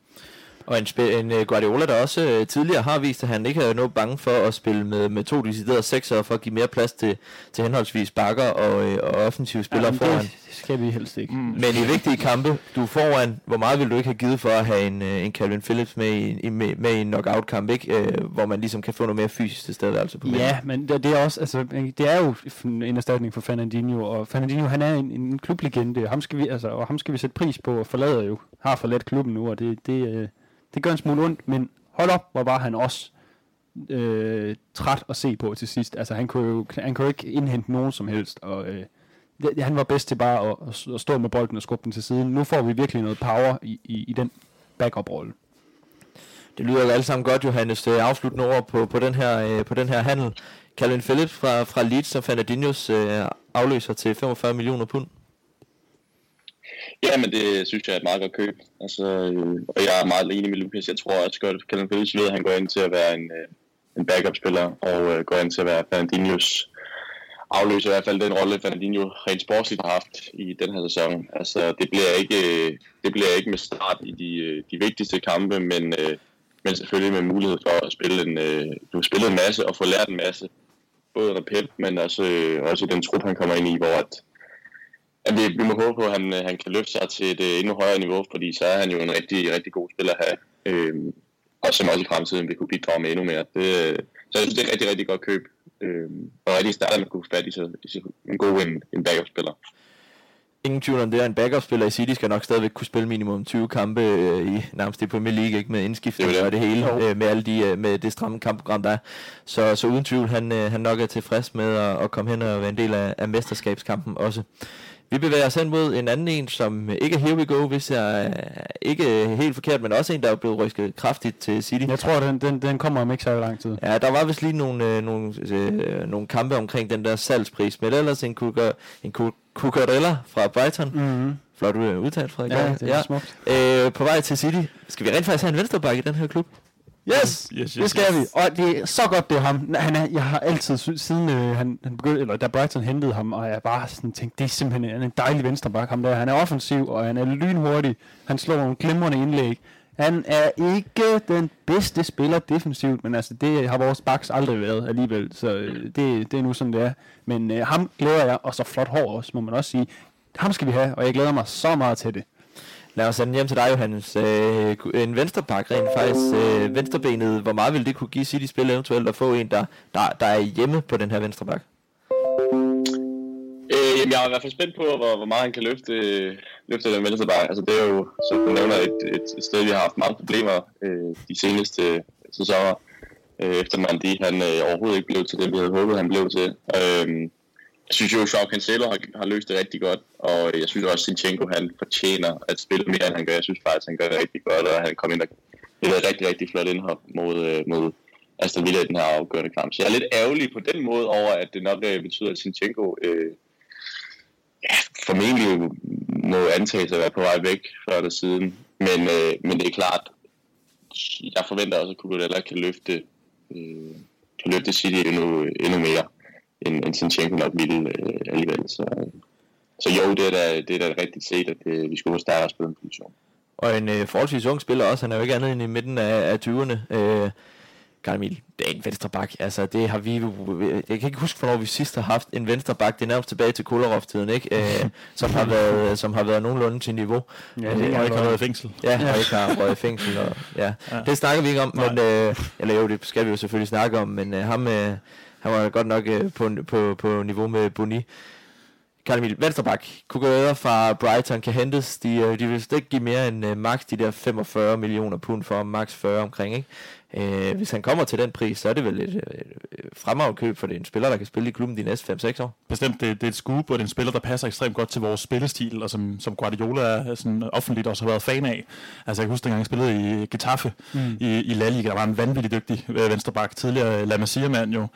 Og en, spe- en uh, Guardiola, der også uh, tidligere har vist, at han ikke er noget bange for at spille med, med to deciderede sekser, for at give mere plads til, til henholdsvis bakker og, uh, og offensive spillere ja, foran. det skal vi helst ikke. Mm. Men i vigtige kampe, du er foran, hvor meget vil du ikke have givet for at have en, en Calvin Phillips med i, i, med, med i en knockout-kamp, ikke? Hvor man ligesom kan få noget mere fysisk tilstedeværelse på banen? Ja, men det, det er også, altså, det er jo en erstatning for Fernandinho, og Fernandinho, han er en, en klublegende, ham skal vi, altså, og ham skal vi sætte pris på, og forlader jo, har forladt klubben nu, og det, det, øh, det gør en smule ondt, men hold op, hvor var han også øh, træt at se på til sidst. Altså, han kunne jo, han kunne ikke indhente nogen som helst, og øh, det, han var bedst til bare at, at stå med bolden og skubbe den til siden. Nu får vi virkelig noget power i, i, i den backup-rolle. Det lyder jo alle sammen godt, Johannes. Det afsluttende ord på, på, den her, øh, på den her handel. Calvin Phillips fra, fra Leeds som Fernandinhos øh, afløser til 45 millioner pund. Ja, men det synes jeg er et meget godt køb. Altså, øh, og jeg er meget enig med Lukas. Jeg tror også godt, at Callum Phillips ved, at han går ind til at være en, øh, en backup-spiller, og øh, går ind til at være Fernandinhos afløser i hvert fald den rolle, Fernandinho rent sportsligt har haft i den her sæson. Altså, det bliver ikke, øh, det bliver ikke med start i de, øh, de vigtigste kampe, men, øh, men selvfølgelig med mulighed for at spille en, du har spillet en masse og få lært en masse. Både under Pep, men også, også i den trup, han kommer ind i, hvor at, at vi, vi må håbe på, at han, han kan løfte sig til et endnu højere niveau, fordi så er han jo en rigtig, rigtig god spiller at have. Øhm, og som også i fremtiden vil kunne bidrage med endnu mere. Det, så jeg synes, det er et rigtig, rigtig godt køb. Øhm, og rigtig starter med at kunne få fat i, så, i så en god en, en backup-spiller. Ingen tvivl om det, en backup-spiller i City skal nok stadigvæk kunne spille minimum 20 kampe øh, i nærmest i Premier League, ikke med indskiftning og det hele, øh, med alle de øh, med det stramme kampprogram der er. Så, så uden tvivl, han, øh, han nok er tilfreds med at, at komme hen og være en del af, af mesterskabskampen også. Vi bevæger os hen mod en anden en, som ikke er here we go, hvis jeg er ikke helt forkert, men også en, der er blevet rysket kraftigt til City. Jeg tror, den, den, den kommer om ikke så lang tid. Ja, der var vist lige nogle, øh, nogle, øh, nogle kampe omkring den der salgspris, men ellers en, kuka, en Cucurella fra Brighton. Mm-hmm. Flot uh, udtalt, Frederik. Ja, det er ja. smukt. Øh, på vej til City. Skal vi rent faktisk have en venstreback i den her klub? Yes, yes, yes, det skal yes. vi. Og det er så godt, det er ham. Han er, jeg har altid siden øh, han, han begyndte, eller da Brighton hentede ham, og jeg bare sådan tænkt, det er simpelthen en dejlig venstreback, ham der. Han er offensiv, og han er lynhurtig. Han slår nogle glimrende indlæg. Han er ikke den bedste spiller defensivt, men altså det har vores backs aldrig været alligevel, så øh, det, det er nu sådan det er. Men øh, ham glæder jeg, og så flot hår også, må man også sige. Ham skal vi have, og jeg glæder mig så meget til det. Lad os sende hjem til dig, Johannes. Øh, en venstreback rent faktisk. Øh, venstrebenet, hvor meget vil det kunne give City spil eventuelt at få en, der, der, der er hjemme på den her venstreback? Øh, jamen, jeg er i hvert fald spændt på, hvor, hvor meget han kan løfte, løfte den venstreback. Altså, det er jo, som du nævner, et, et, et sted, vi har haft mange problemer øh, de seneste øh, sæsoner. Øh, efter Mandi, han øh, overhovedet ikke blev til det, vi havde håbet, han blev til. Øh, jeg synes jo, at Joao Cancelo har, har løst det rigtig godt, og jeg synes også, at Sinchenko han fortjener at spille mere, end han gør. Jeg synes faktisk, at han gør det rigtig godt, og han kom ind og det er rigtig, rigtig flot indhop mod, øh, mod Aston Villa i den her afgørende kamp. Så jeg er lidt ærgerlig på den måde over, at det nok øh, betyder, at Sinchenko øh, ja, formentlig må antages at være på vej væk før eller siden. Men, øh, men det er klart, jeg forventer også, at Kukurella kan løfte, øh, kan løfte City endnu, endnu mere end, end Sinchenko nok ville øh, alligevel. Så, så jo, det er da, det er da rigtigt set, at det, vi skulle have stærkere spille en position. Og en øh, forholdsvis ung spiller også, han er jo ikke andet end i midten af, af 20'erne. Øh, Karl det er en venstreback. Altså, det har vi Jeg kan ikke huske, hvornår vi sidst har haft en venstreback. Det er nærmest tilbage til Kolarov-tiden, ikke? Øh, [LAUGHS] som, har været, som har været nogenlunde til niveau. Ja, det øh, ikke har været i fængsel. Ja, og ikke har været i fængsel. Og, ja. ja. Det snakker vi ikke om, men... Øh, eller jo, det skal vi jo selvfølgelig snakke om, men øh, ham... Øh, han var godt nok øh, på, på, på niveau med Boni. Karl Emil, venstreback, Kukurella fra Brighton kan hentes. De, øh, de vil ikke give mere end uh, max de der 45 millioner pund for, max 40 omkring. Ikke? Uh, hvis han kommer til den pris, så er det vel et, et fremragende køb, for det er en spiller, der kan spille i klubben de næste 5-6 år. Bestemt, det, det er et scoop, og det er en spiller, der passer ekstremt godt til vores spillestil, og som, som Guardiola er sådan offentligt også har været fan af. Altså jeg kan huske, dengang jeg spillede i Getafe mm. i, i La Liga, der var en vanvittig dygtig venstreback, tidligere La Masia-mand jo.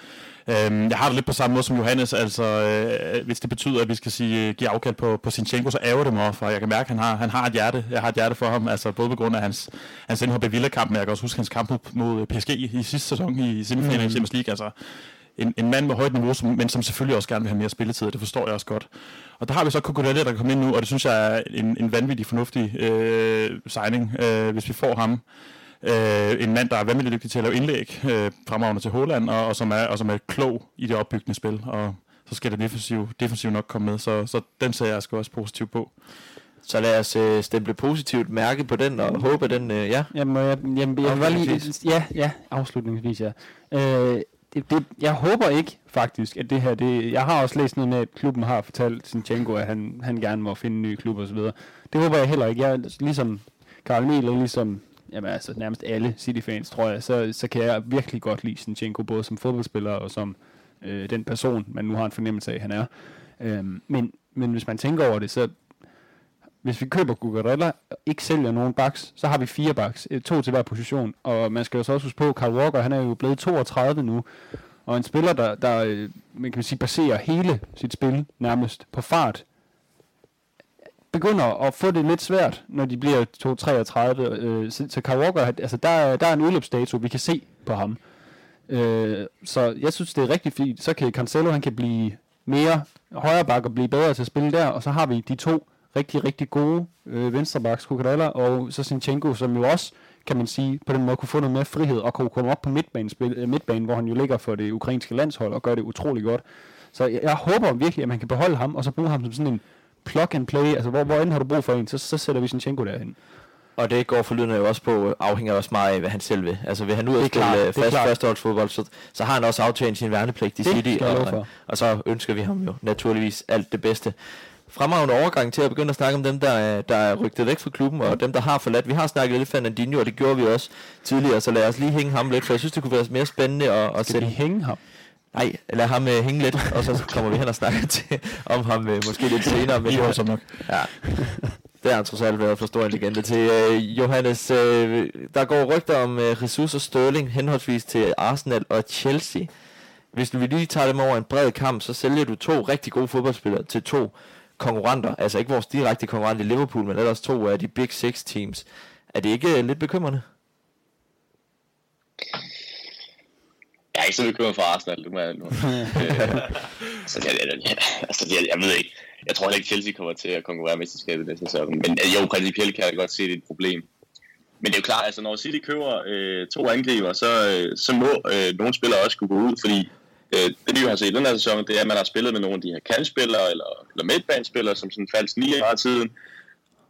Øhm, jeg har det lidt på samme måde som Johannes, altså øh, hvis det betyder, at vi skal sige, øh, give afkald på, på Sinchenko, så ærger det mig, for jeg kan mærke, at han har, han har et hjerte. Jeg har et hjerte for ham, altså både på grund af hans, hans indhop i Villa-kampen, jeg kan også huske hans kamp mod PSG i sidste sæson i semifinalen mm. i Champions League. Altså, en, en mand med højt niveau, som, men som selvfølgelig også gerne vil have mere spilletid, det forstår jeg også godt. Og der har vi så Kukurella, der kommer ind nu, og det synes jeg er en, en vanvittig fornuftig øh, signing, øh, hvis vi får ham. Øh, en mand, der er vanvittigt dygtig til at lave indlæg, øh, fremragende til Holland, og, og, som er, og som er klog i det opbyggende spil. Og så skal det defensiv, defensiv nok komme med, så, så den ser jeg sgu også positivt på. Så lad os øh, stemple positivt mærke på den, og håbe, at den, øh, ja. Jamen, jeg, jamen, jeg bare lige... Ja, ja, afslutningsvis, ja. Øh, det, det, jeg håber ikke, faktisk, at det her... Det, jeg har også læst noget med, at klubben har fortalt Sinchenko, at han, han gerne må finde en ny klub og så videre. Det håber jeg heller ikke. Jeg, ligesom Karl Emil, og ligesom jamen, altså, nærmest alle City-fans, tror jeg, så, så kan jeg virkelig godt lide Sinchenko, både som fodboldspiller og som øh, den person, man nu har en fornemmelse af, han er. Øhm, men, men hvis man tænker over det, så hvis vi køber Cucurella og ikke sælger nogen backs, så har vi fire backs, øh, to til hver position. Og man skal jo så også huske på, Carl Walker, han er jo blevet 32 nu, og en spiller, der, der øh, man kan sige, baserer hele sit spil nærmest på fart, begynder at få det lidt svært, når de bliver 2-33. Øh, så, så Carl Walker, altså der, der er en udløbsdato, vi kan se på ham. Øh, så jeg synes, det er rigtig fint. Så kan Cancelo, han kan blive mere højre bak og blive bedre til at spille der, og så har vi de to rigtig, rigtig gode øh, venstrebacks, Cucurella og så Sinchenko, som jo også, kan man sige, på den måde kunne få noget mere frihed og kunne komme op på midtbanen, øh, midtbanen hvor han jo ligger for det ukrainske landshold og gør det utrolig godt. Så jeg, jeg håber virkelig, at man kan beholde ham, og så bruge ham som sådan en plug and play, altså hvor, hvor end har du brug for en, så, så sætter vi Sinchenko derhen. Og det går forlydende jo også på, afhænger også meget af, hvad han selv vil. Altså vil han ud og spille øh, fast førsteholdsfodbold, så, så har han også aftjent sin værnepligt i City, og, og så ønsker vi ham jo naturligvis alt det bedste. Fremragende overgang til at begynde at snakke om dem, der, er- der er rygtet væk fra klubben, og dem, der har forladt. Vi har snakket lidt Fernandinho, og det gjorde vi også tidligere, så lad os lige hænge ham lidt, for jeg synes, det kunne være mere spændende at, at Skal sætte hænge ham? Nej, lad ham øh, hænge lidt, og så kommer vi hen og snakker til, om ham øh, måske lidt senere. Men I jo, også nok. ja, det har han trods alt været for stor en legende til. Øh, Johannes, øh, der går rygter om øh, Jesus og Sterling henholdsvis til Arsenal og Chelsea. Hvis vi lige tager dem over en bred kamp, så sælger du to rigtig gode fodboldspillere til to konkurrenter. Altså ikke vores direkte konkurrent i Liverpool, men ellers to af de Big Six teams. Er det ikke øh, lidt bekymrende? Jeg er ikke så bekymret for Arsenal, det må jeg nu. [LAUGHS] øh, så jeg, jeg, jeg, altså, jeg, jeg ved ikke. Jeg tror heller ikke, Chelsea kommer til at konkurrere med mesterskabet næste sæson. Men øh, jo, principielt kan jeg godt se, det er et problem. Men det er jo klart, altså når City køber øh, to angriber, så, øh, så må øh, nogle spillere også kunne gå ud, fordi øh, det vi har set i den her sæson, det er, at man har spillet med nogle af de her kantspillere, eller, eller midtbanespillere, som sådan falsk 9 meget tiden.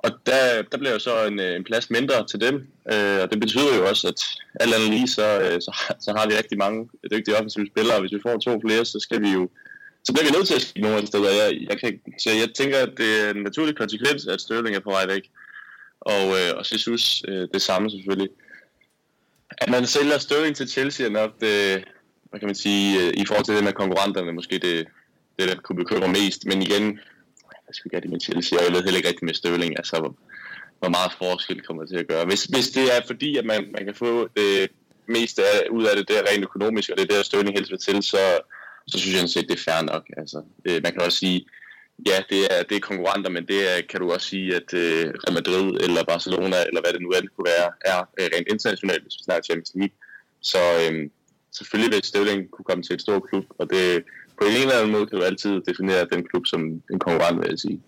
Og der, der bliver jo så en, øh, en plads mindre til dem, øh, og det betyder jo også, at alt andet lige, så, øh, så, har- så har vi rigtig mange dygtige offensive spillere, og hvis vi får to flere, så skal vi jo så bliver vi nødt til at skifte nogle steder. Jeg, jeg, kan, så jeg tænker, at det er en naturlig konsekvens, at Sterling er på vej væk. Og, øh, og Jesus øh, det samme selvfølgelig. At man sælger Sterling til Chelsea er nok det, hvad kan man sige, øh, i forhold til det med konkurrenterne, måske det, det der kunne bekymre mest. Men igen, hvad skal gøre det med Chelsea? Og jeg ved heller ikke rigtig med Støvling, altså hvor, hvor meget forskel kommer til at gøre. Hvis, hvis det er fordi, at man, man kan få det meste af, ud af det der rent økonomisk, og det er der Støvling helst vil til, så, så synes jeg set, det er fair nok. Altså, øh, man kan også sige, ja, det er, det er konkurrenter, men det er, kan du også sige, at øh, Real Madrid eller Barcelona, eller hvad det nu end kunne være, er øh, rent internationalt, hvis vi snakker Champions League. Så øh, selvfølgelig vil Støvling kunne komme til et stort klub, og det på en eller anden måde kan du altid definere den klub som en konkurrent, vil jeg sige.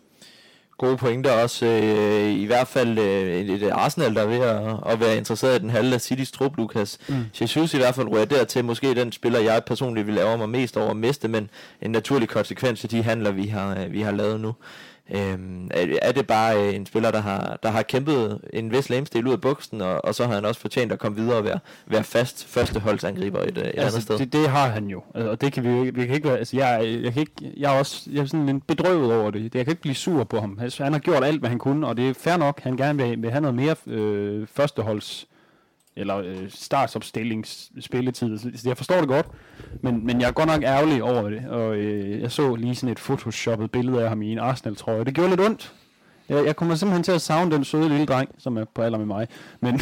gode pointer også. Øh, I hvert fald øh, et, Arsenal, der er ved at, at være interesseret i den halve af Citys trup, Lukas. Mm. Jesus i hvert fald rører dertil. Måske den spiller, jeg personligt vil lave mig mest over at miste, men en naturlig konsekvens af de handler, vi har, øh, vi har lavet nu. Øhm, er, det bare øh, en spiller, der har, der har kæmpet en vis lamestil ud af buksen, og, og så har han også fortjent at komme videre og være, være fast førsteholdsangriber et, øh, et andet sted? Det, det har han jo, altså, og det kan vi jo ikke, vi kan ikke være, altså jeg, jeg, kan ikke, jeg er også jeg er sådan lidt bedrøvet over det. Jeg kan ikke blive sur på ham. Altså, han har gjort alt, hvad han kunne, og det er fair nok, han gerne vil, vil have noget mere øh, førsteholds eller øh, startsopstillingsspilletid. Så jeg forstår det godt, men, men jeg er godt nok ærgerlig over det, og øh, jeg så lige sådan et photoshoppet billede af ham i en Arsenal-trøje. Det gjorde lidt ondt. Jeg, jeg kommer simpelthen til at savne den søde lille dreng, som er på alder med mig. Men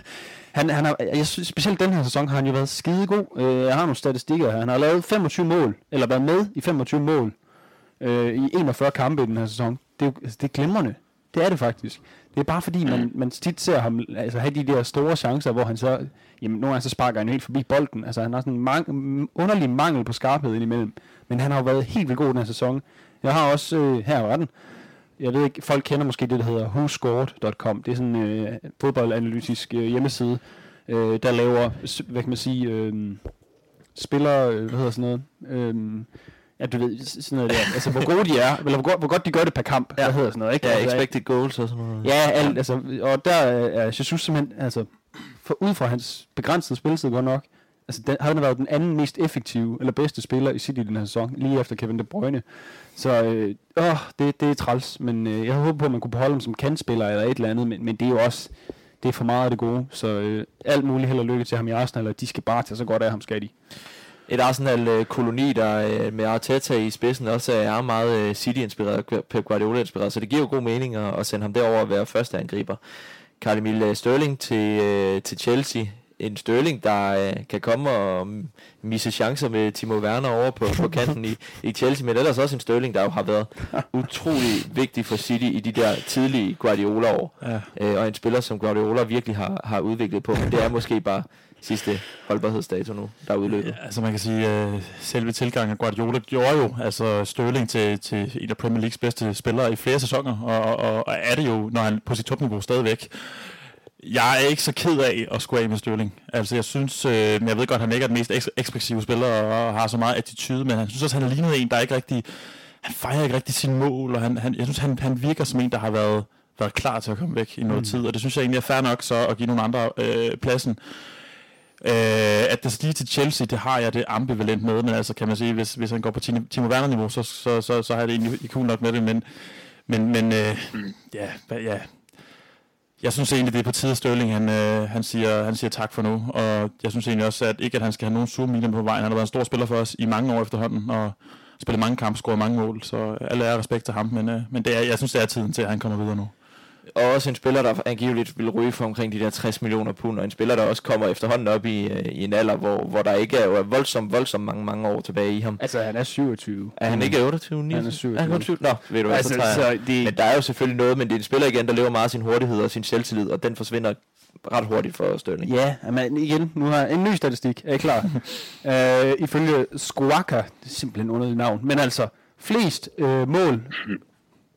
[LAUGHS] han, han har, jeg synes, specielt den her sæson har han jo været skide god. Øh, jeg har nogle statistikker her. Han har lavet 25 mål, eller været med i 25 mål øh, i 41 kampe i den her sæson. Det er, altså, det er glimrende. Det er det faktisk. Det er bare fordi, man, man tit ser ham altså, have de der store chancer, hvor han så, jamen nogle gange så sparker han helt forbi bolden. Altså han har sådan en mang- underlig mangel på skarphed indimellem. Men han har jo været helt vildt god den her sæson. Jeg har også, øh, her er den, jeg ved ikke, folk kender måske det, der hedder whoscored.com. Det er sådan en øh, fodboldanalytisk øh, hjemmeside, øh, der laver, hvad kan man sige, øh, spiller, øh, hvad hedder sådan noget, øh, ja, du ved, sådan noget der, altså hvor gode de er, eller hvor godt, hvor godt de gør det per kamp, ja. hvad hedder sådan noget, ikke? Ja, altså, expected goals og sådan noget. Ja, alt, altså, og der er Jesus simpelthen, altså, for ud fra hans begrænsede spilletid godt nok, altså, den, han har været den anden mest effektive, eller bedste spiller i City i den her sæson, lige efter Kevin De Bruyne. Så, øh, åh, det, det er træls, men øh, jeg håber på, at man kunne beholde ham som kantspiller eller et eller andet, men, men det er jo også, det er for meget af det gode, så øh, alt muligt held og lykke til ham i Arsenal, og de skal bare tage så godt af ham, skal de. Et Arsenal-koloni, der øh, med Arteta i spidsen også er meget øh, City-inspireret, Pep Guardiola-inspireret, så det giver jo god mening at, at sende ham derover og være første angriber. Carl Emil øh, Sterling til, til Chelsea. En Sterling, der øh, kan komme og mm, misse chancer med Timo Werner over på, på kanten i, i Chelsea, men ellers også en Sterling, der jo har været [LAUGHS] utrolig vigtig for City i de der tidlige Guardiola-år. Ja. Øh, og en spiller, som Guardiola virkelig har, har udviklet på, men det er måske bare sidste holdbarhedsdato nu, der er udløbet. Ja, altså man kan sige, at øh, selve tilgangen af Guardiola gjorde jo altså Sterling til, til en af Premier Leagues bedste spillere i flere sæsoner, og, og, og er det jo, når han på sit topniveau stadigvæk. Jeg er ikke så ked af at skulle af med Sterling. Altså jeg synes, øh, jeg ved godt, at han ikke er den mest eks- ekspressive spiller og har så meget attitude, men han synes også, han er lignet en, der ikke rigtig, han fejrer ikke rigtig sine mål, og han, han, jeg synes, han, han virker som en, der har været, været klar til at komme væk i noget mm. tid, og det synes jeg egentlig er fair nok så at give nogle andre øh, pladsen. Øh, at det så lige til Chelsea, det har jeg det ambivalent med, men altså kan man sige, hvis, hvis han går på Timo, Werner-niveau, så, så, så, så har jeg det egentlig cool nok med det, men, men, men øh, ja, ja, jeg synes egentlig, det er på tide, at Sterling han, øh, han, siger, han siger tak for nu, og jeg synes egentlig også, at ikke at han skal have nogen sure miner på vejen. Han har været en stor spiller for os i mange år efterhånden, og spillet mange kampe, scoret mange mål, så alle er respekt til ham, men, øh, men det er, jeg synes, det er tiden til, at han kommer videre nu. Og også en spiller, der angiveligt vil ryge for omkring de der 60 millioner pund, og en spiller, der også kommer efterhånden op i, øh, i en alder, hvor, hvor der ikke er, er voldsomt, voldsomt mange, mange år tilbage i ham. Altså, han er 27. Er han ikke 28? 29? Han er 27. Er han kun 7? Nå, ved du hvad, Altså, så så det, Men der er jo selvfølgelig noget, men det er en spiller igen, der lever meget af sin hurtighed og sin selvtillid, og den forsvinder ret hurtigt for Sterling. Ja, men igen, nu har jeg en ny statistik. Er I klar? [LAUGHS] øh, ifølge Squawka, det er simpelthen underligt navn, men altså flest øh, mål,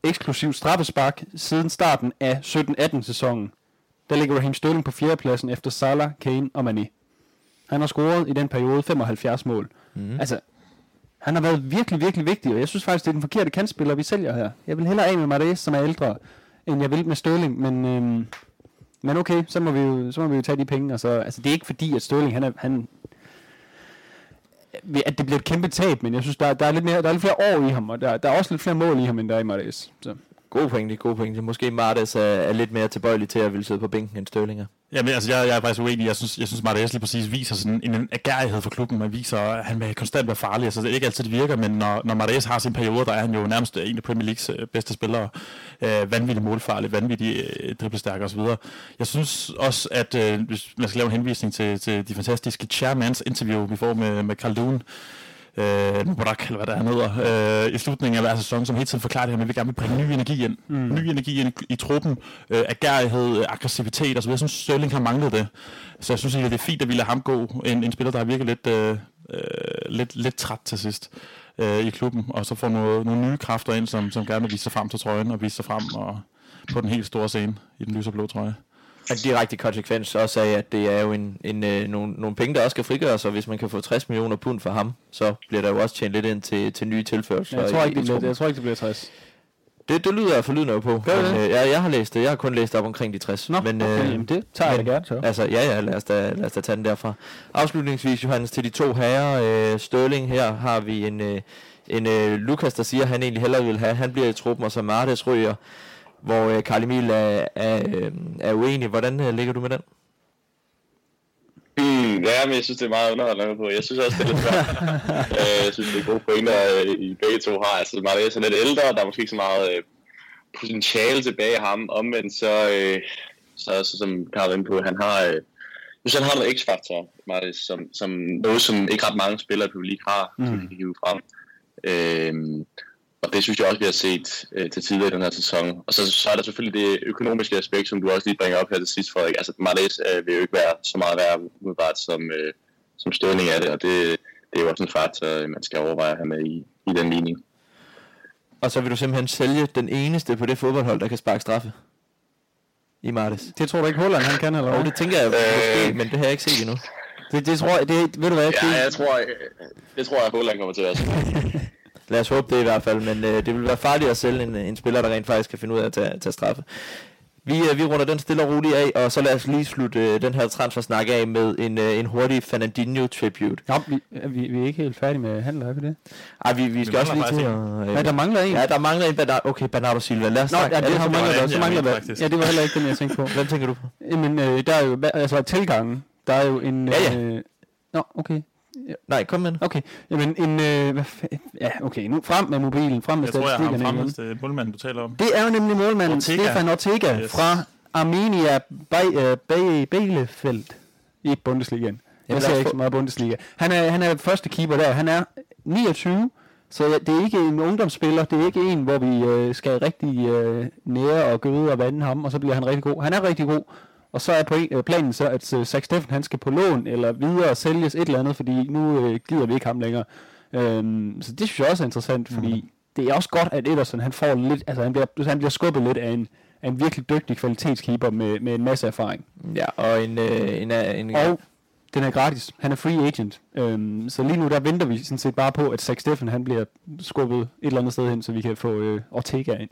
eksklusiv straffespark, siden starten af 17-18 sæsonen. Der ligger Raheem Sterling på fjerdepladsen efter Salah, Kane og Mané. Han har scoret i den periode 75 mål. Mm. Altså, han har været virkelig, virkelig vigtig, og jeg synes faktisk, det er den forkerte kantspiller, vi sælger her. Jeg vil hellere af med Marais, som er ældre, end jeg vil med Sterling, men, øhm, men okay, så må, vi jo, så må vi jo tage de penge. Og så, altså, det er ikke fordi, at Sterling, han er, han, at det bliver et kæmpe tab, men jeg synes, der, der, er, lidt mere, der er lidt flere år i ham, og der, der er også lidt flere mål i ham, end der er i Mares. Så. God pointe, god pointe. Måske Martes er, er lidt mere tilbøjelig til at ville sidde på bænken end Sterling er. Jamen, altså, jeg, jeg er faktisk uenig. Jeg synes, jeg synes Martes lige præcis viser sådan en, en agerighed for klubben. Man viser, at han vil konstant være farlig. Altså, det er ikke altid, det virker, men når, når Martes har sin periode, der er han jo nærmest en af Premier Leagues øh, bedste spillere. Øh, vanvittig målfarlig, vanvittig øh, driblestærk osv. Jeg synes også, at øh, hvis man skal lave en henvisning til, til de fantastiske Chairmans interview, vi får med, med Khaldun, øh, Mubarak, eller hvad der er, han hedder, øh, i slutningen af hver sæson, som hele tiden forklarer det her med, at vi gerne vil bringe ny energi ind. Mm. Ny energi ind i, i truppen, øh, agerighed, øh, aggressivitet osv. Jeg synes, Sterling har manglet det. Så jeg synes egentlig, det er fint, at vi lader ham gå. En, en spiller, der har virket lidt, øh, øh, lidt, lidt træt til sidst øh, i klubben, og så får noget, nogle nye kræfter ind, som, som gerne vil vise sig frem til trøjen, og vise sig frem og på den helt store scene i den lyseblå trøje. En direkte konsekvens også af, at det er jo en, en, øh, nogle, nogle penge, der også skal frigøres, og hvis man kan få 60 millioner pund for ham, så bliver der jo også tjent lidt ind til, til nye tilførsler. Jeg tror, ikke, det bliver, jeg tror ikke, det bliver 60. Det, det lyder jeg forlydende på. Gør det men, øh, jeg, jeg har læst det. Jeg har kun læst op omkring de 60. Nå, men, okay, øh, jamen det tager jeg men- gerne så. Altså, ja, ja, lad os, da, lad os da tage den derfra. Afslutningsvis, Johannes, til de to herrer. Øh, Sterling, her har vi en, øh, en øh, Lukas, der siger, at han egentlig hellere vil have. Han bliver i truppen, og så Martes ryger, hvor øh, Karl Emil er, er, øh, er uenig. Hvordan øh, ligger du med den? Mm, ja, men jeg synes, det er meget underholdende på. Jeg synes også, det er lidt svært. [LAUGHS] øh, jeg synes, det er gode pointer, øh, I begge to har. Altså, Marius er lidt ældre, der er måske ikke så meget øh, potentiale tilbage i ham. Omvendt så, øh, så, så som Karl inde på, han har, øh, synes, han har noget x-faktor, Marius, som, som noget, som ikke ret mange spillere på League har, mm. som de kan hive frem. Øh, og det synes jeg også, vi har set øh, til tidligere i den her sæson. Og så, så er der selvfølgelig det økonomiske aspekt, som du også lige bringer op her til sidst, Frederik. Altså, Martes øh, vil jo ikke være så meget værd umiddelbart, som, øh, som Sterling er det, og det, det er jo også en faktor, man skal overveje have med i, i den ligning. Og så vil du simpelthen sælge den eneste på det fodboldhold, der kan sparke straffe. i Martes. Det tror du ikke, Holland han kan, eller hvad? det tænker jeg Øh. måske, men det har jeg ikke set endnu. Det, det tror jeg, det, ved du hvad, Ja, det, jeg tror, øh, det tror jeg, Holland kommer til at være. [LAUGHS] Lad os håbe det i hvert fald, men øh, det vil være farligt at sælge en, en spiller, der rent faktisk kan finde ud af at tage, tage straffe. Vi, øh, vi runder den stille og roligt af, og så lad os lige slutte øh, den her transfersnak af med en, øh, en hurtig Fernandinho-tribute. Nå, vi, er vi, vi er ikke helt færdige med handler, er vi det? Ej, vi, vi skal mangler også lige til. Øh, Ja, der mangler en. ja, der mangler en. Okay, Bernardo Silva. Lad os Nå, snakke. ja, det, ham, mangler der- så mangler der. Ja, det var heller ikke den, jeg tænkte på. Hvem tænker du på? Jamen, øh, der er jo, altså tilgangen, der er jo en... Ja, ja. Øh, nå, okay. Nej, kom med den. Okay, jamen en... Øh, hvad ja, okay, nu frem med mobilen, frem med Jeg tror, jeg har fremmest målmanden, du taler om. Det er jo nemlig målmanden Ortega. Stefan Ortega Yes. fra Armenia øh, Be- Bielefeld i Bundesligaen. Jeg ser ikke så meget Bundesliga. Han er, han er første keeper der. Han er 29, så det er ikke en ungdomsspiller. Det er ikke en, hvor vi øh, skal rigtig øh, nære og gøde og vande ham, og så bliver han rigtig god. Han er rigtig god. Og så er på, øh, planen så, at øh, Zach Steffen han skal på lån eller videre sælges et eller andet, fordi nu øh, gider vi ikke ham længere. Øhm, så det synes jeg også er interessant, fordi mm. det er også godt, at Ederson han får lidt, altså han bliver, han bliver skubbet lidt af en, af en virkelig dygtig kvalitetskeeper med, med en masse erfaring. Ja, og en... Øh, en, øh, en Og den er gratis. Han er free agent. Øhm, så lige nu der venter vi sådan set bare på, at Zach Steffen han bliver skubbet et eller andet sted hen, så vi kan få øh, Ortega ind.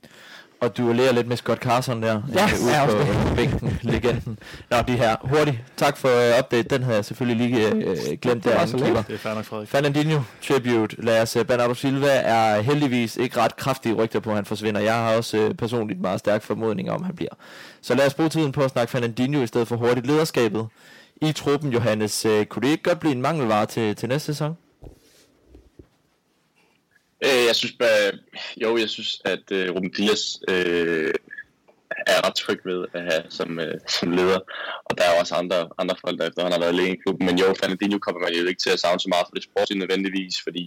Og duellerer lidt med Scott Carson der. Ja, øh, ude også på det. øh, [LAUGHS] bænken, legenden. Nå, de her. Hurtigt. Tak for øh, update. Den havde jeg selvfølgelig lige øh, glemt der. Det er fair nok, Frederik. Fernandinho tribute. Lad os, uh, Bernardo Silva er heldigvis ikke ret kraftige rygter på, at han forsvinder. Jeg har også uh, personligt meget stærk formodning om, at han bliver. Så lad os bruge tiden på at snakke Fernandinho i stedet for hurtigt lederskabet. I truppen, Johannes, uh, kunne det ikke godt blive en mangelvare til, til næste sæson? Øh, jeg synes bare, jo, jeg synes, at øh, Ruben Dias øh, er ret tryg ved at have som, øh, som leder. Og der er jo også andre, andre folk, der efterhånden har været længe i klubben. Men jo, Fernandinho kommer man jo ikke til at savne så meget for det sportslige nødvendigvis, fordi,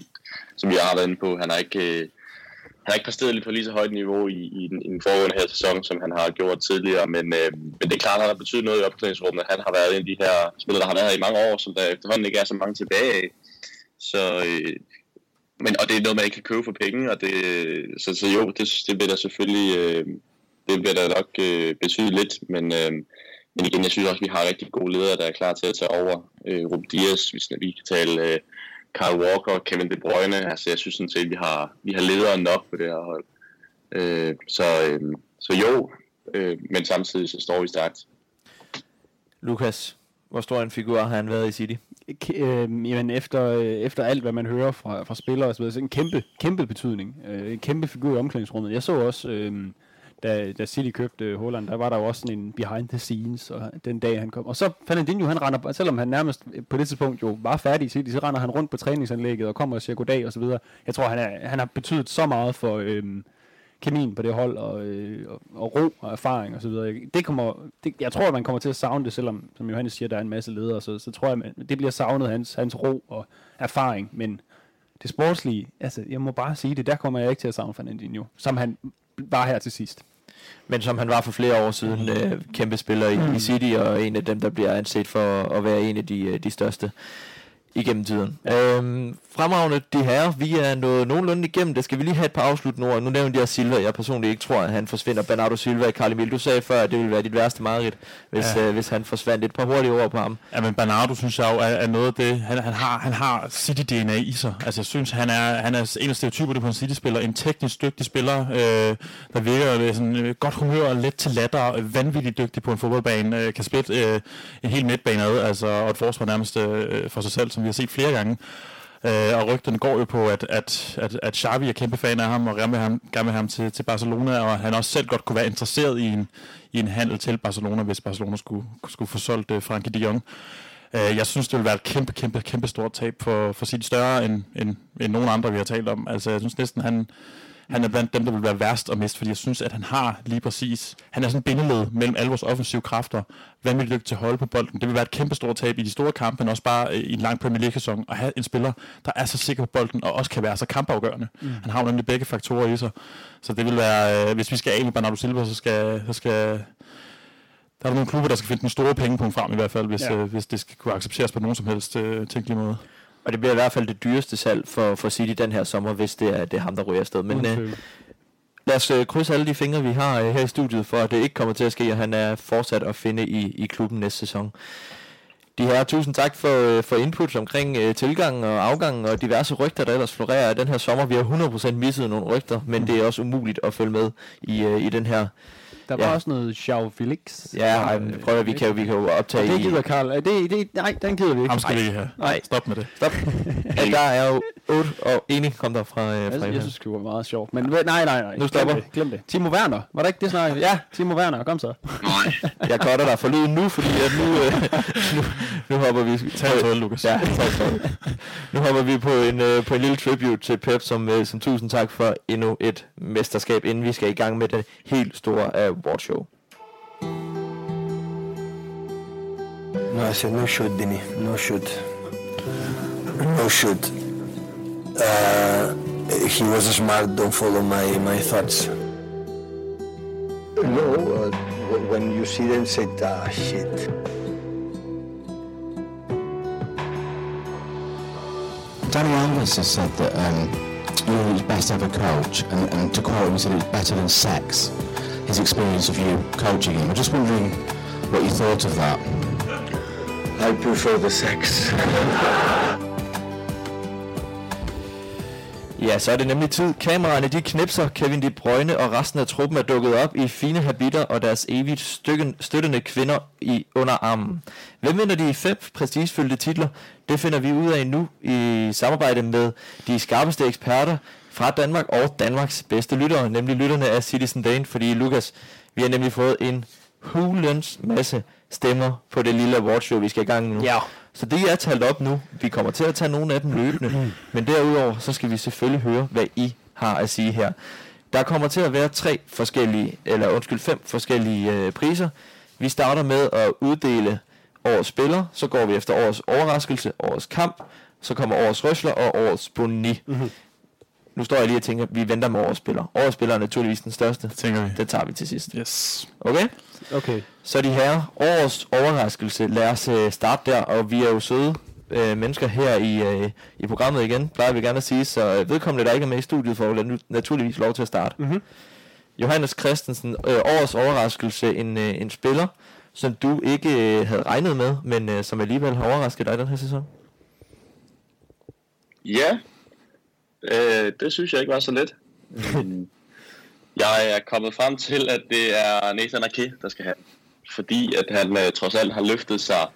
som vi har været inde på, han har ikke, øh, han har ikke præsteret på lige så højt niveau i, i, den, i den foregående her sæson, som han har gjort tidligere. Men, øh, men det er klart, at han har betydet noget i opklædningsrummet. Han har været en af de her spillere, der har været her i mange år, som der efterhånden ikke er så mange tilbage af. Så, øh, men, og det er noget, man ikke kan købe for penge, og det, så, så jo, det, det vil der selvfølgelig øh, det vil der nok øh, betyde lidt, men, øh, men igen, jeg synes også, at vi har rigtig gode ledere, der er klar til at tage over. Øh, Ruben Dias, hvis vi kan tale øh, Kyle Walker, Kevin De Bruyne, altså jeg synes sådan set, vi har, vi har ledere nok på det her hold. Øh, så, øh, så jo, øh, men samtidig så står vi stærkt. Lukas, hvor stor en figur har han været i City? Øh, jamen efter, øh, efter alt, hvad man hører fra, fra spillere og så en kæmpe, kæmpe betydning. Øh, en kæmpe figur i omklædningsrummet. Jeg så også, øh, da, da City købte øh, Holland, der var der jo også sådan en behind the scenes, og den dag han kom. Og så Fernandinho, han render, selvom han nærmest øh, på det tidspunkt jo var færdig i City, så render han rundt på træningsanlægget og kommer og siger goddag og så videre. Jeg tror, han, er, han har betydet så meget for... Øh, kemien på det hold, og, øh, og, og ro og erfaring og så videre. Det kommer, det, jeg tror, at man kommer til at savne det, selvom, som Johannes siger, der er en masse ledere, så, så tror jeg, at det bliver savnet hans, hans ro og erfaring, men det sportslige, altså, jeg må bare sige det, der kommer jeg ikke til at savne Fernandinho, som han var her til sidst. Men som han var for flere år siden, øh, kæmpe spiller i, i City, og en af dem, der bliver anset for at være en af de, øh, de største igennem tiden. Øhm, fremragende de her, vi er nået nogenlunde igennem det. Skal vi lige have et par afsluttende ord? Nu nævnte jeg Silva, jeg personligt ikke tror, at han forsvinder. Bernardo Silva, Carl Emil, du sagde før, at det ville være dit værste mareridt, hvis, Ja. øh, hvis han forsvandt. Et par hurtige ord på ham. Ja, men Bernardo synes jeg jo er, er noget af det, han, han har, han har City-DNA i sig. Altså jeg synes, han er, han er en af stereotyperne på en City-spiller. En teknisk dygtig spiller, øh, der virker sådan øh, godt humør, let til latter, øh, vanvittigt dygtig på en fodboldbane, øh, kan spille øh, en hel midtbane ad, altså, og et forsvar nærmest øh, for sig selv, som vi har set flere gange. Øh, og rygterne går jo på, at, at, at, at Xavi er kæmpe fan af ham, og gerne vil ham, gerne vil ham til, til Barcelona, og han også selv godt kunne være interesseret i en, i en handel til Barcelona, hvis Barcelona skulle, skulle få solgt uh, Frankie de Jong. Uh, jeg synes, det vil være et kæmpe, kæmpe, kæmpe stort tab for, for sit større end, end, end nogen andre, vi har talt om. Altså, jeg synes næsten, han, han er blandt dem, der vil være værst at miste, fordi jeg synes, at han har lige præcis, han er sådan bindeled mellem alle vores offensive kræfter, vanvittigt dygtig til at holde på bolden. Det vil være et kæmpe stort tab i de store kampe, men også bare øh, i en lang Premier League-sæson, at have en spiller, der er så sikker på bolden, og også kan være så kampafgørende. Mm. Han har jo nemlig begge faktorer i sig. Så det vil være, øh, hvis vi skal af med Bernardo Silva, så skal, så skal der er nogle klubber, der skal finde den store pengepunkt frem i hvert fald, hvis, ja. øh, hvis det skal kunne accepteres på nogen som helst øh, tænkelig måde. Og det bliver i hvert fald det dyreste salg for, for City den her sommer, hvis det er, det er ham, der ryger afsted. Men øh, lad os øh, krydse alle de fingre, vi har øh, her i studiet, for at det ikke kommer til at ske, og han er fortsat at finde i, i klubben næste sæson. De her, tusind tak for, øh, for input omkring øh, tilgangen og afgangen og diverse rygter, der ellers florerer den her sommer. Vi har 100% misset nogle rygter, men det er også umuligt at følge med i, øh, i den her Der var Ja. også noget Xiao Felix. Ja, ej, men prøv at vi kan, jo- vi kan jo optage Og det i... gider Karl. Det, det, nej, den gider vi ikke. Ham skal vi ikke have. Nej. Stop med det. Stop. ja, der er jo 8 og enig kom der fra, øh, fra Jeg, jeg synes, det var meget sjovt. Men nej, nej, nej. Nu stopper. Glem det. Glem det. Timo Werner. Var det ikke det snak? Ja, Timo Werner. Kom så. Nej. Jeg cutter dig for lyden nu, fordi at nu, øh, nu, nu hopper vi... Tag en tøj, Lukas. Ja, tak for det. Nu hopper vi på en, øh, på en lille tribute til Pep, som, øh, som tusind tak for endnu et mesterskab, inden vi skal i gang med det helt store uh, award show. No, I said no shoot, Dini. No shoot. No shoot. Uh, he was smart. Don't follow my my thoughts. No, uh, when you see them, say, ah, shit. Danny Alves has said that um, you're his best ever coach, and, and to quote him, he said it's better than sex, his experience of you coaching him. I'm just wondering what you thought of that. I prefer the sex. Ja, så er det nemlig tid. Kameraerne de knipser, Kevin De Bruyne og resten af truppen er dukket op i fine habiter og deres evigt stykken, støttende kvinder i under armen. Hvem vinder de fem prestigefyldte titler? Det finder vi ud af nu i samarbejde med de skarpeste eksperter fra Danmark og Danmarks bedste lyttere, nemlig lytterne af Citizen Dane, fordi Lukas, vi har nemlig fået en hulens masse stemmer på det lille awardshow, vi skal i gang nu. Ja. Så det er talt op nu. Vi kommer til at tage nogle af dem løbende. [CLEARS THROAT] Men derudover, så skal vi selvfølgelig høre, hvad I har at sige her. Der kommer til at være tre forskellige, eller undskyld, fem forskellige øh, priser. Vi starter med at uddele årets spiller, så går vi efter årets overraskelse, årets kamp, så kommer årets røsler og årets boni. Mm-hmm. Nu står jeg lige og tænker, at vi venter med årets spiller. Årets spiller er naturligvis den største. Det tænker vi. Det tager vi til sidst. Yes. Okay? Okay. Så de her årets overraskelse, lad os øh, starte der, og vi er jo søde øh, mennesker her i, øh, i programmet igen, plejer vi gerne at sige, så øh, vedkommende, der ikke er med i studiet, får nu- naturligvis lov til at starte. Mhm. Johannes Christensen, øh, årets overraskelse, en, øh, en spiller, som du ikke øh, havde regnet med, men øh, som alligevel har overrasket dig den her sæson. Ja, øh, det synes jeg ikke var så let. Jeg er kommet frem til, at det er Nathan Ake, der skal have. Fordi at han øh, trods alt har løftet sig,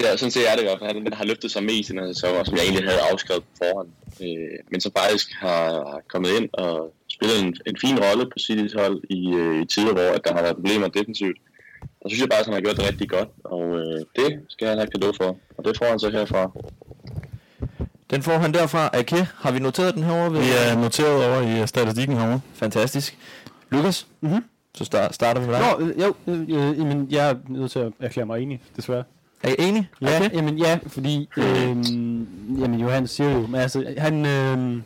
Ja, sådan ser jeg det i hvert fald, han har løftet sig mest i den her sæson, og som jeg egentlig havde afskrevet på forhånd. Øh, men så faktisk har, har kommet ind og spillet en, en fin rolle på Citys hold i, øh, i tider, hvor at der har været problemer defensivt. Der synes jeg bare, at han har gjort det rigtig godt, og øh, det skal han have kado for. Og det får han så herfra. Den får han derfra. Ake, har vi noteret den herovre? Ved? Vi er noteret over i øh, statistikken herovre. Fantastisk. Lukas, Mhm. så start, starter vi med dig. Nå, øh, jo, øh, øh, jamen, jeg er nødt til at erklære mig enig, desværre. Er I enige? Ja, Okay. jamen ja, fordi, øh, jamen Johannes siger jo, men altså, han, øh,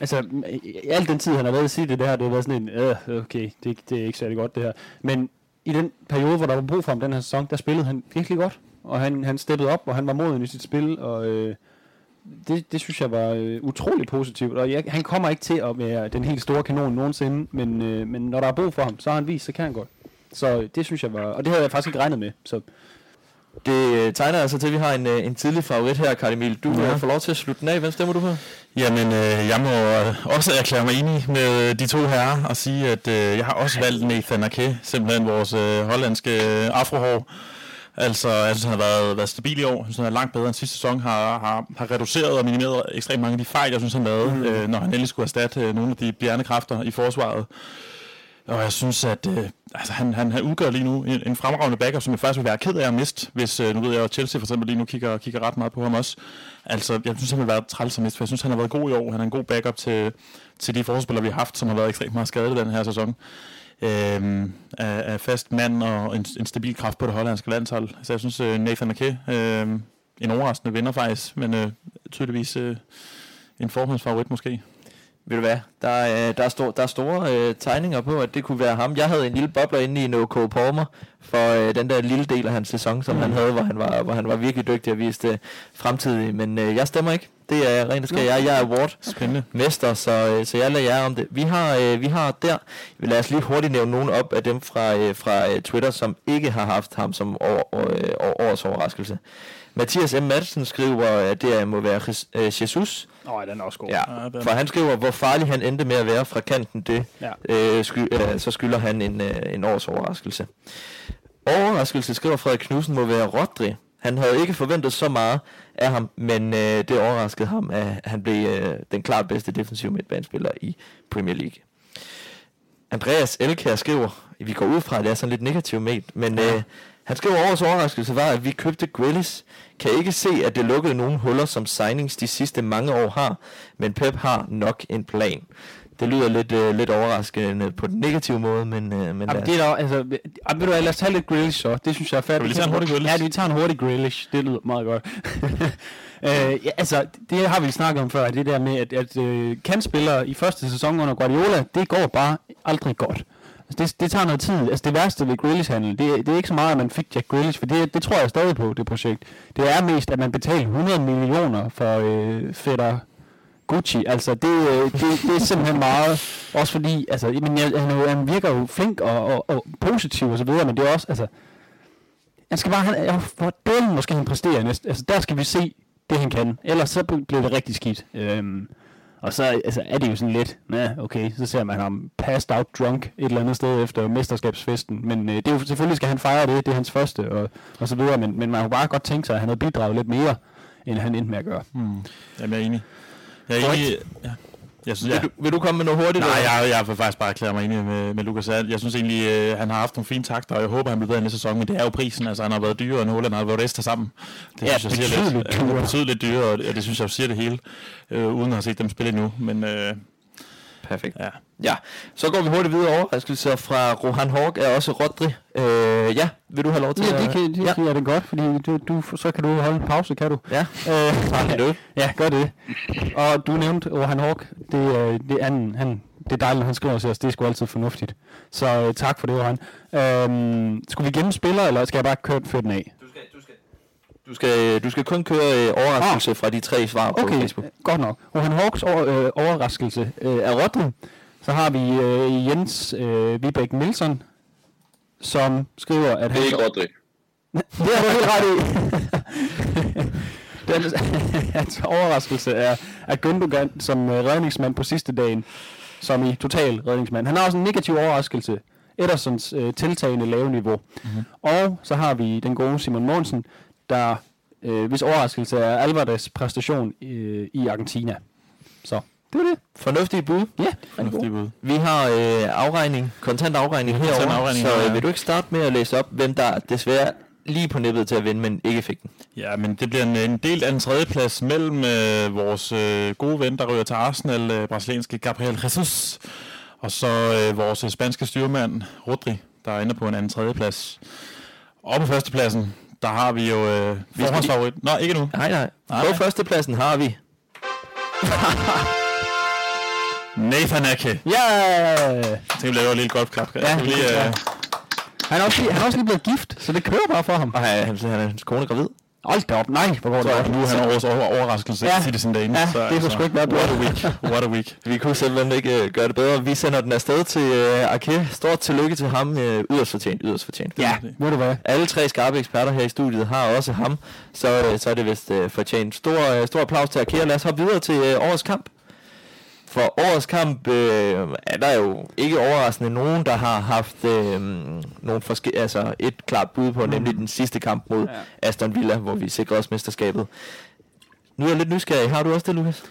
altså, i al den tid, han har været i City, det her, det har været sådan en, øh, okay, det, det er ikke særlig godt det her. Men i den periode, hvor der var brug for ham den her sæson, der spillede han virkelig godt, og han, han steppede op, og han var moden i sit spil, og øh, det, det synes jeg var øh, utrolig positivt, og jeg, han kommer ikke til at være den helt store kanon nogensinde, men, øh, men når der er brug for ham, så har han vist, så kan han godt. Så det synes jeg var, og det havde jeg faktisk ikke regnet med, så Det øh, tegner altså til, at vi har en, øh, en tidlig favorit her, Karl Emil. Du Ja. får lov til at slutte den af. Hvem stemmer du på? Jamen, øh, jeg må øh, også erklære mig enig med de to herrer og sige, at øh, jeg har også valgt Nathan Ake, simpelthen vores øh, hollandske øh, afrohår. Altså, jeg synes, han har været, været stabil i år. Jeg synes, han er langt bedre end sidste sæson. Har, har, har reduceret og minimeret ekstremt mange af de fejl, jeg synes, han lavede, mm. øh, når han endelig skulle erstatte øh, nogle af de bjerne kræfter i forsvaret. Og jeg synes, at øh, altså, han, han, han udgør lige nu en, en fremragende backup, som jeg faktisk vil være ked af at miste, hvis øh, nu ved jeg, at Chelsea for eksempel lige nu kigger, kigger ret meget på ham også. Altså, jeg synes, han vil være træls at miste, for jeg synes, han har været god i år. Han er en god backup til, til de forspillere, vi har haft, som har været ekstremt meget skadet i den her sæson. Øhm, er, er fast mand og en, en stabil kraft på det hollandske landshold. Så jeg synes, øh, Nathan Ake, øh, en overraskende vinder faktisk, men øh, tydeligvis øh, en forhåndsfavorit måske. Ved du hvad? Der er, der er, stor, der er store øh, tegninger på, at det kunne være ham. Jeg havde en lille bobler inde i No Cole Palmer for øh, den der lille del af hans sæson, som mm. han havde, hvor han var, hvor han var virkelig dygtig og viste øh, fremtidig. Men øh, jeg stemmer ikke. Det er rent skær. Jeg, jeg er award Spændende. mester, så, øh, så jeg lader jer om det. Vi har, øh, vi har der, lad os lige hurtigt nævne nogen op af dem fra, øh, fra Twitter, som ikke har haft ham som år, år, årets overraskelse. Mathias M. Madsen skriver, at det må være Jesus. Åh, den er også god. Ja, for han skriver, hvor farlig han endte med at være fra kanten, det, Ja. øh, sky, øh, så skylder han en, øh, en års overraskelse. Overraskelse, skriver Frederik Knudsen, må være Rodri. Han havde ikke forventet så meget af ham, men øh, det overraskede ham, at han blev øh, den klart bedste defensive midtbanespiller i Premier League. Andreas Elkær skriver, vi går ud fra, at det er sådan lidt negativt med, men øh, han skriver, årets overraskelse var, at vi købte Grealish. Kan ikke se, at det lukkede nogle huller, som signings de sidste mange år har, men Pep har nok en plan. Det lyder lidt, øh, lidt overraskende på den negative måde, men, øh, men Jamen, det er da, altså, jamen, ved du hvad, lad os tage lidt Grealish så. Det synes jeg er færdigt. Vi lige tage en hurtig Grealish? Ja, vi tager en hurtig Grealish. Det lyder meget godt. [LAUGHS] øh, ja, altså, det har vi snakket om før, det der med, at, at øh, kantspillere i første sæson under Guardiola, det går bare aldrig godt. Altså, det, det tager noget tid. Altså, det værste ved Grealish-handel, det, det er ikke så meget, at man fik Jack Grealish, for det, det tror jeg stadig på, det projekt. Det er mest, at man betalte 100 millioner for øh, fætter Gucci, altså det, øh, det, det er simpelthen meget, også fordi, altså, men jeg, han, han virker jo flink og, og, og positiv og så videre, men det er også, altså, han skal bare, han, ja, for delen måske han præsterer næste, altså der skal vi se det han kan, ellers så bliver det rigtig skidt. Øhm, og så altså, er det jo sådan lidt, ja, okay, så ser man ham passed out drunk et eller andet sted efter mesterskabsfesten, men øh, det er jo selvfølgelig skal han fejre det, det er hans første og, og så videre, men, men man kunne bare godt tænke sig, at han havde bidraget lidt mere, end han endte med at gøre. Hmm. Jamen, jeg er enig. Jeg er enig. Ja. Jeg synes, ja. vil, du, vil du komme med noget hurtigt? Nej, eller? jeg, jeg vil faktisk bare erklære mig enig med, med Lukas. Jeg, jeg synes egentlig, øh, han har haft nogle fine takter, og jeg håber, han bliver bedre næste sæson, men det er jo prisen. Altså, han har været dyrere end Holland, og Alvarez sammen. Det Ja, synes jeg siger lidt. betydeligt Ja, dyrere. betydeligt dyrere, og det, og det synes jeg siger det hele, øh, uden at have set dem spille endnu. Men øh, Perfekt. ja, Ja, så går vi hurtigt videre overraskelser fra Rohan Hawk er også Rodri. Øh, ja, vil du have lov til Ja, at... det kan, det ja. er det godt, fordi du, du, så kan du holde en pause, kan du? Ja, Øh, det. [LAUGHS] ja, gør det. Og du nævnte Rohan Hawk, det, øh, det, han, han, det er dejligt, når han skriver til os, det er sgu altid fornuftigt. Så øh, tak for det, Rohan. Øhm, skulle vi gemme spiller, eller skal jeg bare køre, den af? Du skal, du skal, du skal, du skal kun køre øh, overraskelse fra de tre svar på Okay, Facebook. godt nok. Rohan Hawks over, øh, overraskelse øh, er Rodri. Så har vi øh, Jens øh, Vibæk Nielsen, som skriver, at Det han... [LAUGHS] er ikke Rodri. Det har du helt ret i. [LAUGHS] Den, hans overraskelse er, er Gündogan som øh, redningsmand på sidste dagen, som i total redningsmand. Han har også en negativ overraskelse. Edersons øh, tiltagende lave niveau. Mm-hmm. Og så har vi den gode Simon Mogensen, der øh, hvis overraskelse er Alvarez præstation øh, i Argentina. Så det var det. Fornuftige bud. Ja, er fornuftigt bud. Vi har øh, afregning, kontant afregning Kontant herovre, afregning, så ja. øh, vil du ikke starte med at læse op, hvem der desværre lige på nippet til at vinde, men ikke fik den. Ja, men det bliver en, en del af en tredjeplads mellem øh, vores øh, gode ven, der ryger til Arsenal, øh, brasilianske Gabriel Jesus, og så øh, vores øh, spanske styrmand, Rodri, der er inde på en anden tredjeplads. Og på førstepladsen, der har vi jo øh, forhåndsfavorit. Nå, ikke nu. Nej, nej. Nej. På førstepladsen har vi Nathan Ake. Ja! Jeg tænker, vi laver et lille golfklap. Ja, lige, øh, Han er, også lige, han er også lige blevet gift, så det kører bare for ham. Og han, han, han er hans kone er gravid. Hold da op, nej, hvor går det så godt. nu er han årets over, overraskelse Ja. ja. Citizen Dane. Ja, så, det kunne sgu ikke være bedre. What a week. What a week. [LAUGHS] Vi kunne simpelthen ikke øh, gøre det bedre. Vi sender den afsted til øh, Arke. Stort tillykke til ham. Øh, yderst fortjent, yderst fortjent. Ja, ved du hvad? Alle tre skarpe eksperter her i studiet har også ham, så, øh, så er det vist øh, fortjent. Stor, øh, stor applaus til Arke. Lad os hoppe videre til øh, årets kamp. For årets kamp øh, er der jo ikke overraskende nogen, der har haft øh, nogle forske- altså et klart bud på, nemlig den sidste kamp mod ja. Aston Villa, hvor vi sikrede os mesterskabet. Nu er jeg lidt nysgerrig. Har du også det, Lukas?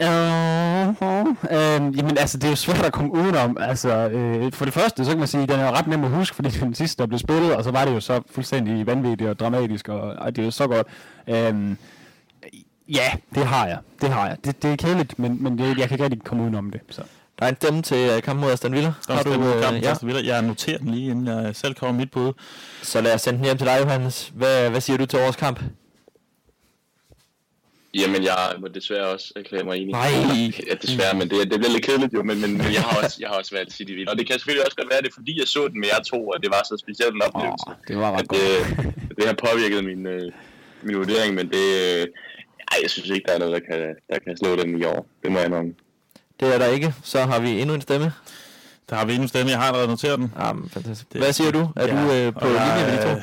Uh, uh, jamen altså, det er jo svært at komme udenom. Altså, øh, for det første, så kan man sige, at den er jo ret nem at huske, fordi det [LAUGHS] er den sidste, der blev spillet, og så var det jo så fuldstændig vanvittigt og dramatisk, og, og det er jo så godt. Um, ja, det har jeg. Det har jeg. Det, det er kedeligt, men, men det, jeg kan ikke rigtig komme udenom det. Så. Der er en stemme til øh, kampen mod Aston Villa. Har du, øh, kampen, ja. ja. Jeg noterer den lige, inden jeg selv kommer mit bud. Så lad os sende den hjem til dig, Johannes. Hvad, hvad siger du til årets kamp? Jamen, jeg må desværre også erklære mig enig. Nej. Ja, desværre, men det, det bliver lidt kedeligt jo, men, men, men jeg, har også, jeg har også valgt City Villa. Og det kan selvfølgelig også godt være, det er, fordi jeg så den med jer to, og det var så speciel en oplevelse. det var ret at det, det har påvirket min, øh, min vurdering, men det, øh, Ej, jeg synes ikke, der er noget, der kan, der kan slå dem i år. Det må jeg nok. Det er der ikke. Så har vi endnu en stemme. Der har vi endnu en stemme. Jeg har allerede noteret den. Jamen, fantastisk. Hvad siger du? Er Ja, du øh, på linje med de to?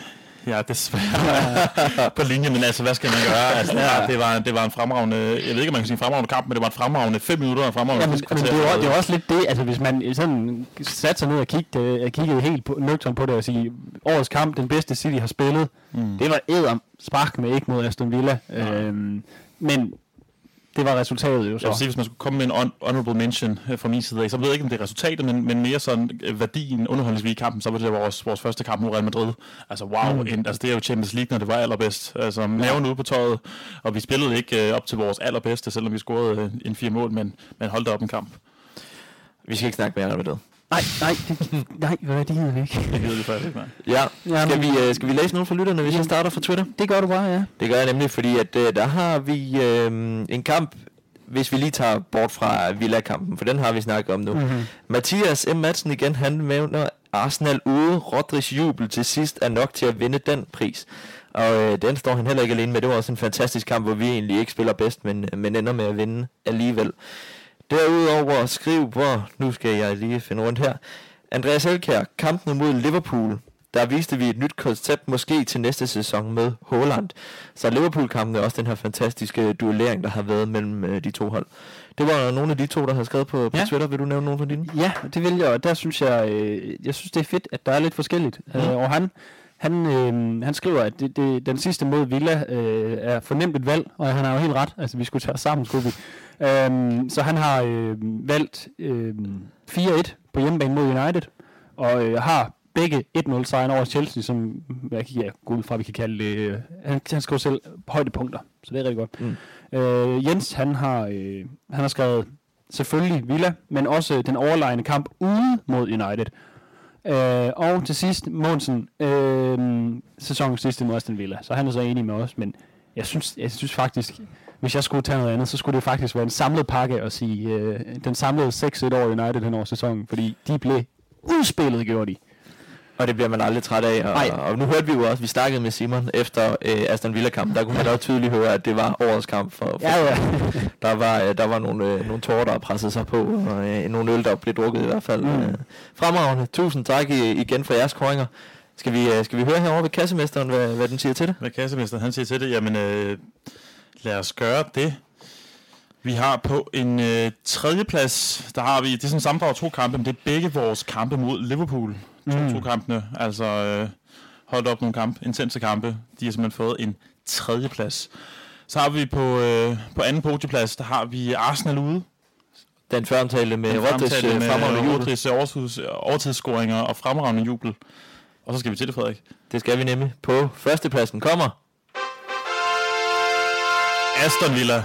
Øh, Ja, desværre [LAUGHS] på linje, men altså, hvad skal man gøre? Altså, ja. det, var, det var en fremragende, jeg ved ikke, om man kan sige en fremragende kamp, men det var en fremragende fem minutter og en fremragende Ja, men, men det, er jo, det er jo også lidt det, altså hvis man sådan satte sig ned og kiggede, uh, kiggede helt på, nøgtern på det og sige, årets kamp, den bedste City har spillet, mm. det var æder spark med ikke mod Aston Villa. Øhm, men det var resultatet jo Jeg så. vil sige, hvis man skulle komme med en hon- honorable mention øh, fra min side af, så ved jeg ikke, om det er resultatet, men, men mere sådan øh, værdien underholdningsvis i kampen, så var det vores, vores første kamp mod Real Madrid. Altså wow, mm. en, altså det er jo Champions League, når det var allerbedst. Altså maven ude på tøjet, og vi spillede ikke øh, op til vores allerbedste, selvom vi scorede øh, en fire mål, men, men holdt op en kamp. Vi skal ikke snakke mere om det. Nej, nej, det, nej, hvad det vi ikke. Det ved vi faktisk nej. Ja, skal vi, øh, skal vi læse nogle fra lytterne, hvis jeg starter fra Twitter? Det gør du bare, ja. Det gør jeg nemlig, fordi at øh, der har vi øh, en kamp, hvis vi lige tager bort fra Villa-kampen, for den har vi snakket om nu. Mm-hmm. Mathias M. Madsen igen, han nævner Arsenal ude. Rodrigs jubel til sidst er nok til at vinde den pris. Og øh, den står han heller ikke alene med. Det var også en fantastisk kamp, hvor vi egentlig ikke spiller bedst, men, men ender med at vinde alligevel. Derudover skriv, hvor, nu skal jeg lige finde rundt her. Andreas Elkær, kampen mod Liverpool. Der viste vi et nyt koncept måske til næste sæson med Haaland. Så Liverpool-kampen er også den her fantastiske duellering, der har været mellem øh, de to hold. Det var nogle af de to, der har skrevet på, på Ja. Twitter. Vil du nævne nogle fra dine? Ja, det vil jeg, og der synes jeg, øh, jeg synes det er fedt, at der er lidt forskelligt. Mm. Øh, og han, han, øh, han skriver, at det, det, den sidste mod Villa øh, er fornemt et valg, og han har jo helt ret. Altså, vi skulle tage sammen, skulle vi. Øhm, så han har øh, valgt øh, 4-1 på hjemmebane mod United, og øh, har begge 1-0 sejren over Chelsea, som jeg kan ja, gå ud fra, vi kan kalde det. Øh, han, han skriver selv højdepunkter, så det er rigtig godt. Mm. Øh, Jens, han har, øh, han har skrevet selvfølgelig Villa, men også den overlegne kamp ude mod United. Øh, og til sidst, Monsen, øh, sæsonens sidste mod Aston Villa. Så han er så enig med os, men jeg synes, jeg synes faktisk, hvis jeg skulle tage noget andet, så skulle det faktisk være en samlet pakke og sige, øh, den samlede 6-1 over United hen over sæsonen, fordi de blev udspillet, gjorde de. Og det bliver man aldrig træt af. Og, Nej. og nu hørte vi jo også, vi snakkede med Simon efter øh, Aston Villa-kampen. Der kunne man også tydeligt høre, at det var årets kamp for, for Ja, ja. [LAUGHS] Der var, øh, der var nogle, øh, nogle tårer, der pressede sig på, og øh, nogle øl, der blev drukket i hvert fald. Mm. Øh, fremragende. Tusind tak i, igen for jeres koringer. Skal vi, øh, skal vi høre herovre ved kassemesteren, hvad, hvad den siger til det? Hvad kassemester, han siger til det, jamen øh, lad os gøre det. Vi har på en øh, tredjeplads, der har vi, det er sådan sammendrag to kampe, men det er begge vores kampe mod Liverpool. To, mm. to kampene, altså øh, holdt op nogle kampe, intense kampe. De har simpelthen fået en tredjeplads. Så har vi på, øh, på anden podieplads, der har vi Arsenal ude. Den føromtalte med fremtalte øh, med fremragende jubel. Rodrigs overtids, overtidsscoringer og fremragende jubel. Og så skal vi til det, Frederik. Det skal vi nemlig. På førstepladsen kommer Aston Villa.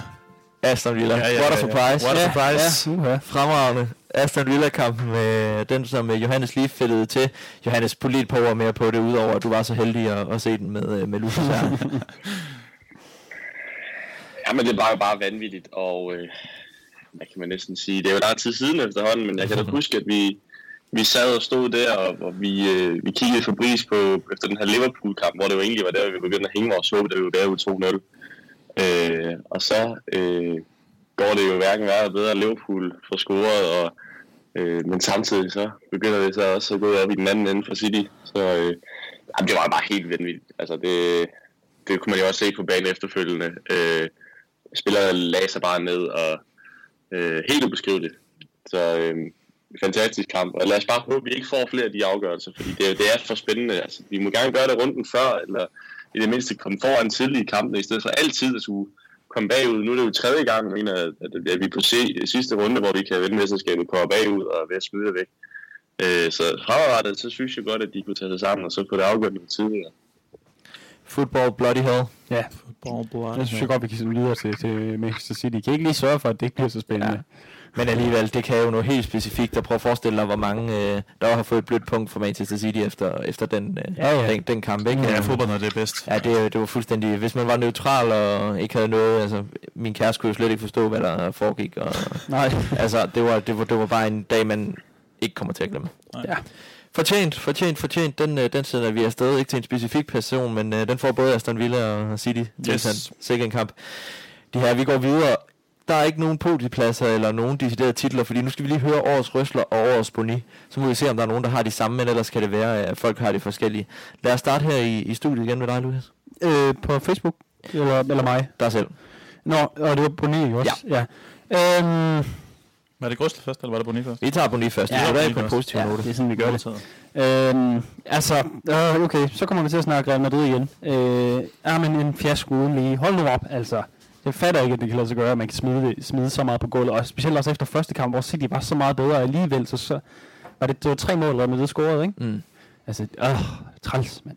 Aston Villa. Ja, ja, What a ja, ja. surprise. What a Ja, surprise. Ja, ja. Fremragende. Aston Villa-kampen med den, som øh, Johannes lige fældede til. Johannes, put lige et par ord mere på det, udover at du var så heldig at, at se den med, øh, med Lucius [LAUGHS] her. Jamen, det var jo bare vanvittigt, og øh, hvad kan man næsten sige? Det er jo lang tid siden efterhånden, men jeg kan da [LAUGHS] huske, at vi, vi sad og stod der, og, og vi, øh, vi kiggede fabris på efter den her Liverpool-kamp, hvor det jo egentlig var der, vi begyndte at hænge vores håb, da vi var derude 2-0. Øh, og så øh, går det jo hverken værre eller bedre, at Liverpool får scoret, og, øh, men samtidig så begynder det så også at gå op i den anden ende for City. Så øh, jamen, det var bare helt vanvittigt. Altså, det, det kunne man jo også se på banen efterfølgende. Øh, spillere lagde sig bare ned og øh, helt ubeskriveligt. Så øh, fantastisk kamp. Og lad os bare håbe, at vi ikke får flere af de afgørelser, fordi det, det er for spændende. Altså, vi må gerne gøre det runden før, eller i det mindste komme foran tidligt i kampen, i stedet for altid at skulle komme bagud. Nu er det jo tredje gang, mener at, at vi på se sidste runde, hvor vi kan vinde mesterskabet, kommer bagud og ved at smide væk. Øh, så fremadrettet, så synes jeg godt, at de kunne tage sig sammen, og så få det afgjort lidt tidligere. Football bloody hell. Ja, Ball, ball, jeg synes jeg godt, vi kan sende videre til, til Manchester City. Kan I ikke lige sørge for, at det ikke bliver så spændende? Ja. Men alligevel, det kan jo noget helt specifikt. Og prøv at forestille dig, hvor mange, øh, der har fået et blødt punkt for Manchester City efter, efter den, øh, Ja, ja. den, den kamp. Ikke? Ja, Øh, fodbold, når det er bedst. Ja, det, det var fuldstændig... Hvis man var neutral og ikke havde noget... Altså, min kæreste kunne jo slet ikke forstå, hvad der foregik. Og, Nej. [LAUGHS] altså, det var, det, var, det var bare en dag, man ikke kommer til at glemme. Ja. Fortjent, fortjent, fortjent. Den, øh, den sender vi afsted. Ikke til en specifik person, men øh, den får både Aston Villa og City til Yes. Sikke en kamp. de her, vi går videre. Der er ikke nogen podiepladser eller nogen deciderede titler, fordi nu skal vi lige høre årets røsler og årets boni. Så må vi se, om der er nogen, der har de samme, men ellers kan det være, at folk har de forskellige. Lad os starte her i, i studiet igen med dig, Lukas. Øh, på Facebook? Eller, eller mig? Dig selv. Nå, og det var 9 også? Ja. ja. Øhm, Var det Grøsle først, eller var det Boni først? Vi tager boni først. Ja, det er Boni på en positiv ja, note. det er sådan, vi gør det. Øhm, altså, øh, okay, så kommer vi til at snakke Real Madrid igen. Øh, ja, men en fiasko uden lige. Hold nu op, altså. Jeg fatter ikke, at det kan lade sig gøre, at man kan smide, det, smide så meget på gulvet. Og specielt også efter første kamp, hvor City var så meget bedre alligevel. Så, så var det, det var tre mål, Real Madrid scorede, ikke? Mm. Altså, øh, træls, mand.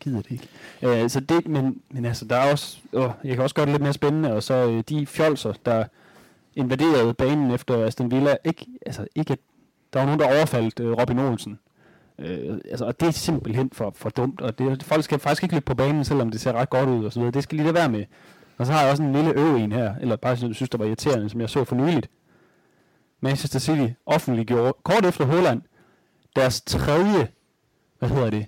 Gider det ikke. Øh, så det, men, men altså, der er også, åh, jeg kan også gøre det lidt mere spændende, og så øh, de fjolser, der invaderede banen efter Aston Villa, ikke, altså, ikke at, der var nogen, der overfaldt øh, Robin Olsen. Øh, altså, og det er simpelthen for, for dumt, og det, folk skal faktisk ikke løbe på banen, selvom det ser ret godt ud og så videre. Det skal lige lade være med. Og så har jeg også en lille øve en her, eller bare jeg synes, der var irriterende, som jeg så for nyligt. Manchester City offentliggjorde kort efter Holland deres tredje, hvad hedder det?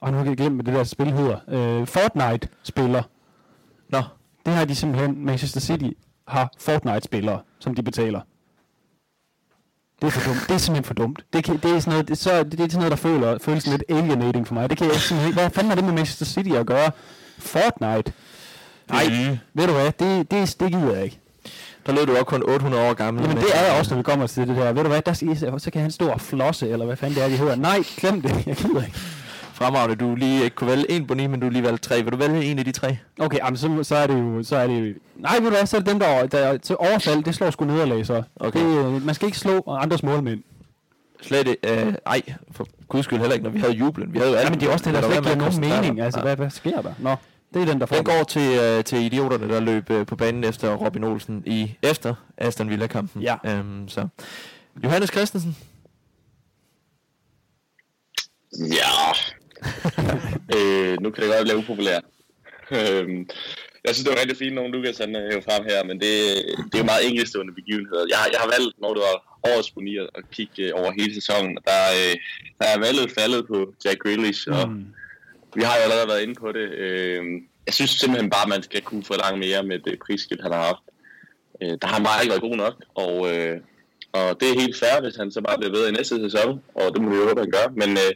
Og nu kan jeg glemme, hvad det der spil hedder. Øh, Fortnite-spiller. Nå, Det har de simpelthen, Manchester City har Fortnite-spillere, som de betaler. Det er for dumt. Det er simpelthen for dumt. Det, kan, det er sådan noget, det, så, det, det er sådan noget, der føler, føles lidt alienating for mig. Det kan jeg simpelthen. Hvad fanden har det med Manchester City at gøre? Fortnite? Nej, ved du hvad? Det, det, det gider jeg ikke. der lød du også kun 800 år gammel. Jamen men- det er jeg også, når vi kommer til det der. Ved du hvad? Der skal, så kan han stå og flosse, eller hvad fanden det er, de hedder. Nej, glem det. Jeg gider ikke. Fremragende, du lige ikke kunne vælge en boni, men du lige valgte tre. Vil du vælge en af de tre? Okay, jamen, så, så er det jo... Så er det jo nej, ved du hvad? Så er det dem, der, der til overfald, det slår sgu nederlag, så. Okay. Det, øh, man skal ikke slå andres målmænd. Slet ikke. Øh, ej, for guds skyld heller ikke, når vi havde jublen. Vi havde jo Ja, alle men det er også det, der Lad slet ikke giver nogen mening. Altså, Ja. hvad, hvad sker der? Nå, det er den, der får Den går til, øh, til idioterne, der løb øh, på banen efter Robin Olsen i efter Aston Villa-kampen. Ja. Øhm, så. Johannes Christensen. Ja. [LAUGHS] øh, nu kan det godt blive upopulær. Øhm, jeg synes, det var rigtig fint, nogle Lukas han øh, hæver frem her, men det, det er jo meget enkeltstående begivenheder. Jeg, har- jeg har valgt, når det var årets at kigge øh, over hele sæsonen. Der, øh, der er valget faldet på Jack Grealish, og Mm vi har jo allerede været inde på det. Øh, jeg synes simpelthen bare, at man skal kunne forlange mere med det prisskilt, han har haft. Øh, der har han bare ikke været god nok, og, øh, og det er helt fair, hvis han så bare bliver ved i næste sæson, og det må vi jo håbe, han gør. Men øh,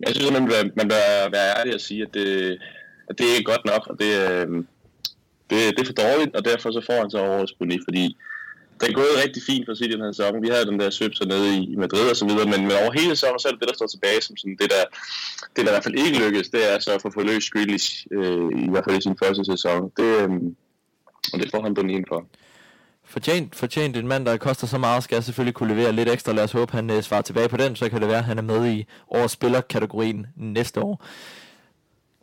jeg synes, at man bør, man bør være ærlig og sige, at det, at det er ikke godt nok, og det, øh, det, det er for dårligt, og derfor så får han så årets boni, fordi det er gået rigtig fint for City den her sæson. Vi havde den der svøb så nede i Madrid og så videre, men, men over hele sæsonen, så er det det, der står tilbage som sådan det, der, det, der i hvert fald ikke lykkes, det er så at få forløst Grealish, øh, i hvert fald i sin første sæson. Det, øh, og det får han bonien for. Fortjent, fortjent en mand, der koster så meget, skal selvfølgelig kunne levere lidt ekstra. Lad os håbe, han øh, svarer tilbage på den, så kan det være, at han er med i årets spillerkategorien næste år.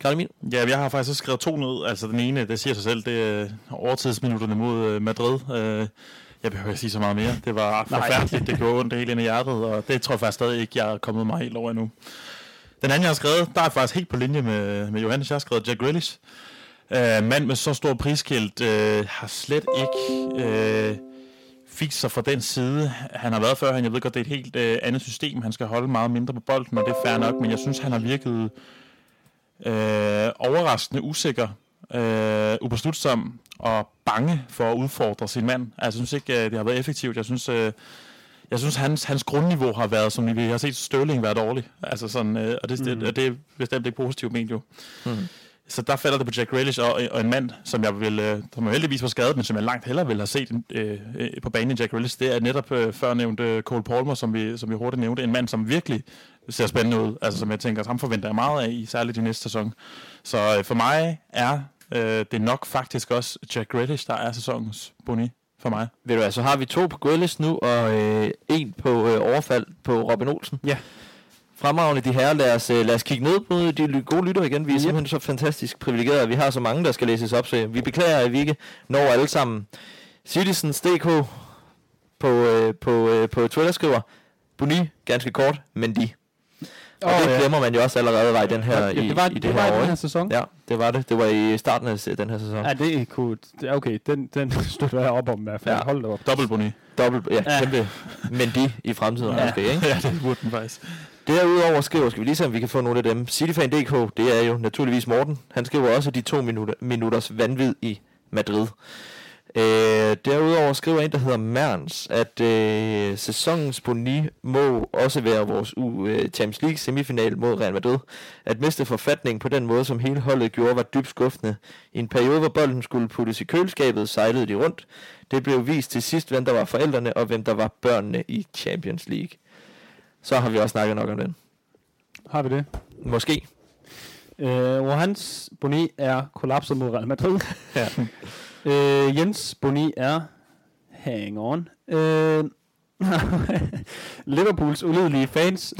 Karl Emil? Ja, jeg har faktisk også skrevet to ned. Altså den ene, det siger sig selv, det er overtidsminutterne mod øh, Madrid. Øh, jeg behøver ikke sige så meget mere. Det var forfærdeligt, det gjorde ondt helt ind i hjertet, og det tror jeg faktisk stadig ikke, jeg er kommet mig helt over endnu. Den anden, jeg har skrevet, der er faktisk helt på linje med, med Johannes. Jeg har skrevet Jack Grealish. Øh, mand med så stor priskilt øh, har slet ikke øh, fik sig fra den side, han har været før. Jeg ved godt, det er et helt øh, andet system. Han skal holde meget mindre på bolden, og det er fair nok, men jeg synes, han har virket øh, overraskende usikker, øh, ubeslutsom og bange for at udfordre sin mand. Altså, jeg synes ikke, øh, det har været effektivt. Jeg synes, øh, jeg synes hans, hans grundniveau har været, som vi har set Størling være dårlig. Altså sådan, øh, og, det, mm. det, og det er bestemt ikke positivt ment jo. Mm. Så der falder det på Jack Grealish og, og en mand, som jeg vil, øh, som jeg heldigvis var skadet, men som jeg langt hellere ville have set øh, øh, på banen i Jack Grealish. Det er netop øh, før nævnte Cole Palmer, som vi, som vi hurtigt nævnte. En mand, som virkelig ser spændende ud. Altså som jeg tænker, ham forventer jeg meget af, i særligt i næste sæson. Så øh, for mig er øh, det nok faktisk også Jack Grealish, der er sæsonens boni for mig. Ved du hvad, så har vi to på Gødlist nu, og øh, en på øh, overfald på Robin Olsen. Ja. Fremragende de her. Lad os, øh, lad os kigge ned på de gode lytter igen. Vi er simpelthen så fantastisk privilegerede, vi har så mange, der skal læses op. Så vi beklager, at vi ikke når alle sammen. Citizens.dk på, øh, på, øh, på Twitter skriver, Boni, ganske kort, men de. Og Åh, det ja. glemmer man jo også allerede var i den her, Ja, i, det var, i det, det var her i år. den her sæson. Ja, det var det. Det var i starten af den her sæson. Ja, det er er Okay, den, den [LAUGHS] støtter jeg op om i hvert fald. Ja. Hold da op. Dobbelt boni. Dobbelt, ja, Ja. kæmpe. Men de i fremtiden Ja. måske, ikke? ja, det burde den faktisk. Derudover skriver, skal vi lige se, om vi kan få nogle af dem. Cityfan.dk, det er jo naturligvis Morten. Han skriver også de to minutter, minutters vanvid i Madrid. Øh, derudover skriver en, der hedder Merns, at øh, sæsonens boni må også være vores U øh, Champions League semifinal mod Real Madrid. At miste forfatningen på den måde, som hele holdet gjorde, var dybt skuffende. I en periode, hvor bolden skulle puttes i køleskabet, sejlede de rundt. Det blev vist til sidst, hvem der var forældrene og hvem der var børnene i Champions League. Så har vi også snakket nok om den. Har vi det? Måske. Øh, hvor hans boni er kollapset mod Real Madrid. Ja. [LAUGHS] øh, Jens boni er hang on. Øh, [LAUGHS] Liverpools ulydelige fans,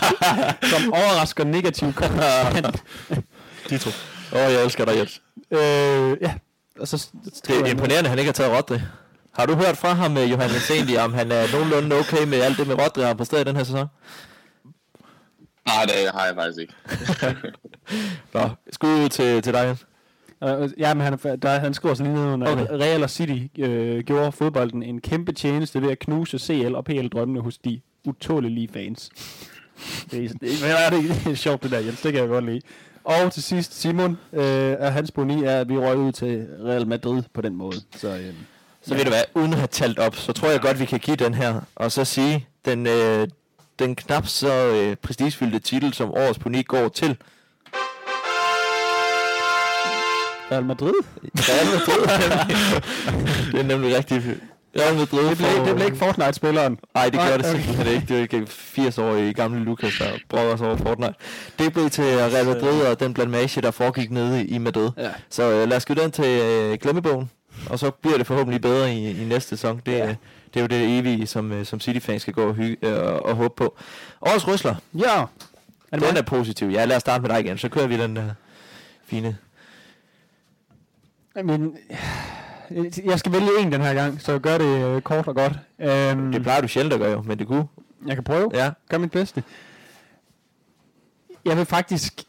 [LAUGHS] som overrasker negativt. [LAUGHS] De to. Åh, oh, jeg elsker dig, Jens. øh, ja, og så Det er imponerende, at han ikke har taget Rodri. Har du hørt fra ham, øh, Johannes, egentlig, om han er nogenlunde okay med alt det med Rodri, han har præsteret i den her sæson? Nej, det har jeg faktisk ikke. Nå, skud ud til, til dig, Jens. Øh, ja, men han, er- der, han skriver sådan lige nedenunder, Okay. Real og City øh, gjorde fodbolden en kæmpe tjeneste ved at knuse CL og PL-drømmene hos de utålelige fans. [LAUGHS] Det er, det, er, det, er, det er sjovt det der, Jens, det kan jeg godt lide. Og til sidst, Simon, øh, er hans boni er, at vi røg ud til Real Madrid på den måde. Så øh, Så ved du hvad, uden at have talt op, så tror jeg godt, vi kan give den her, og så sige, den, øh, den knap så øh, prestigefyldte titel, som årets poni går til Real Madrid? Real Madrid. [LAUGHS] det er nemlig rigtig Real Madrid. Det blev, det blev ikke Fortnite-spilleren. Nej, det gjorde det simpelthen ikke. Det var ikke 80-årige gamle Lucas, der brød os over Fortnite. Det blev til Real Madrid og den blamage, der foregik nede i Madrid. Ja. Så øh, lad os skyde den til øh, glemmebogen, og så bliver det forhåbentlig bedre i, i næste sæson. Det, Ja. ja. det er jo det evige, som, øh, som City-fans skal gå og, hygge, øh, og, håbe på. Årets Røsler, Ja. Er det den mig? er positiv. Ja, lad os starte med dig igen, så kører vi den der fine. Men, jeg skal vælge en den her gang, så gør det øh, kort og godt. Um, Det plejer du sjældent at gøre jo, men det kunne. jeg kan prøve. Ja. Gør mit bedste. Jeg vil faktisk...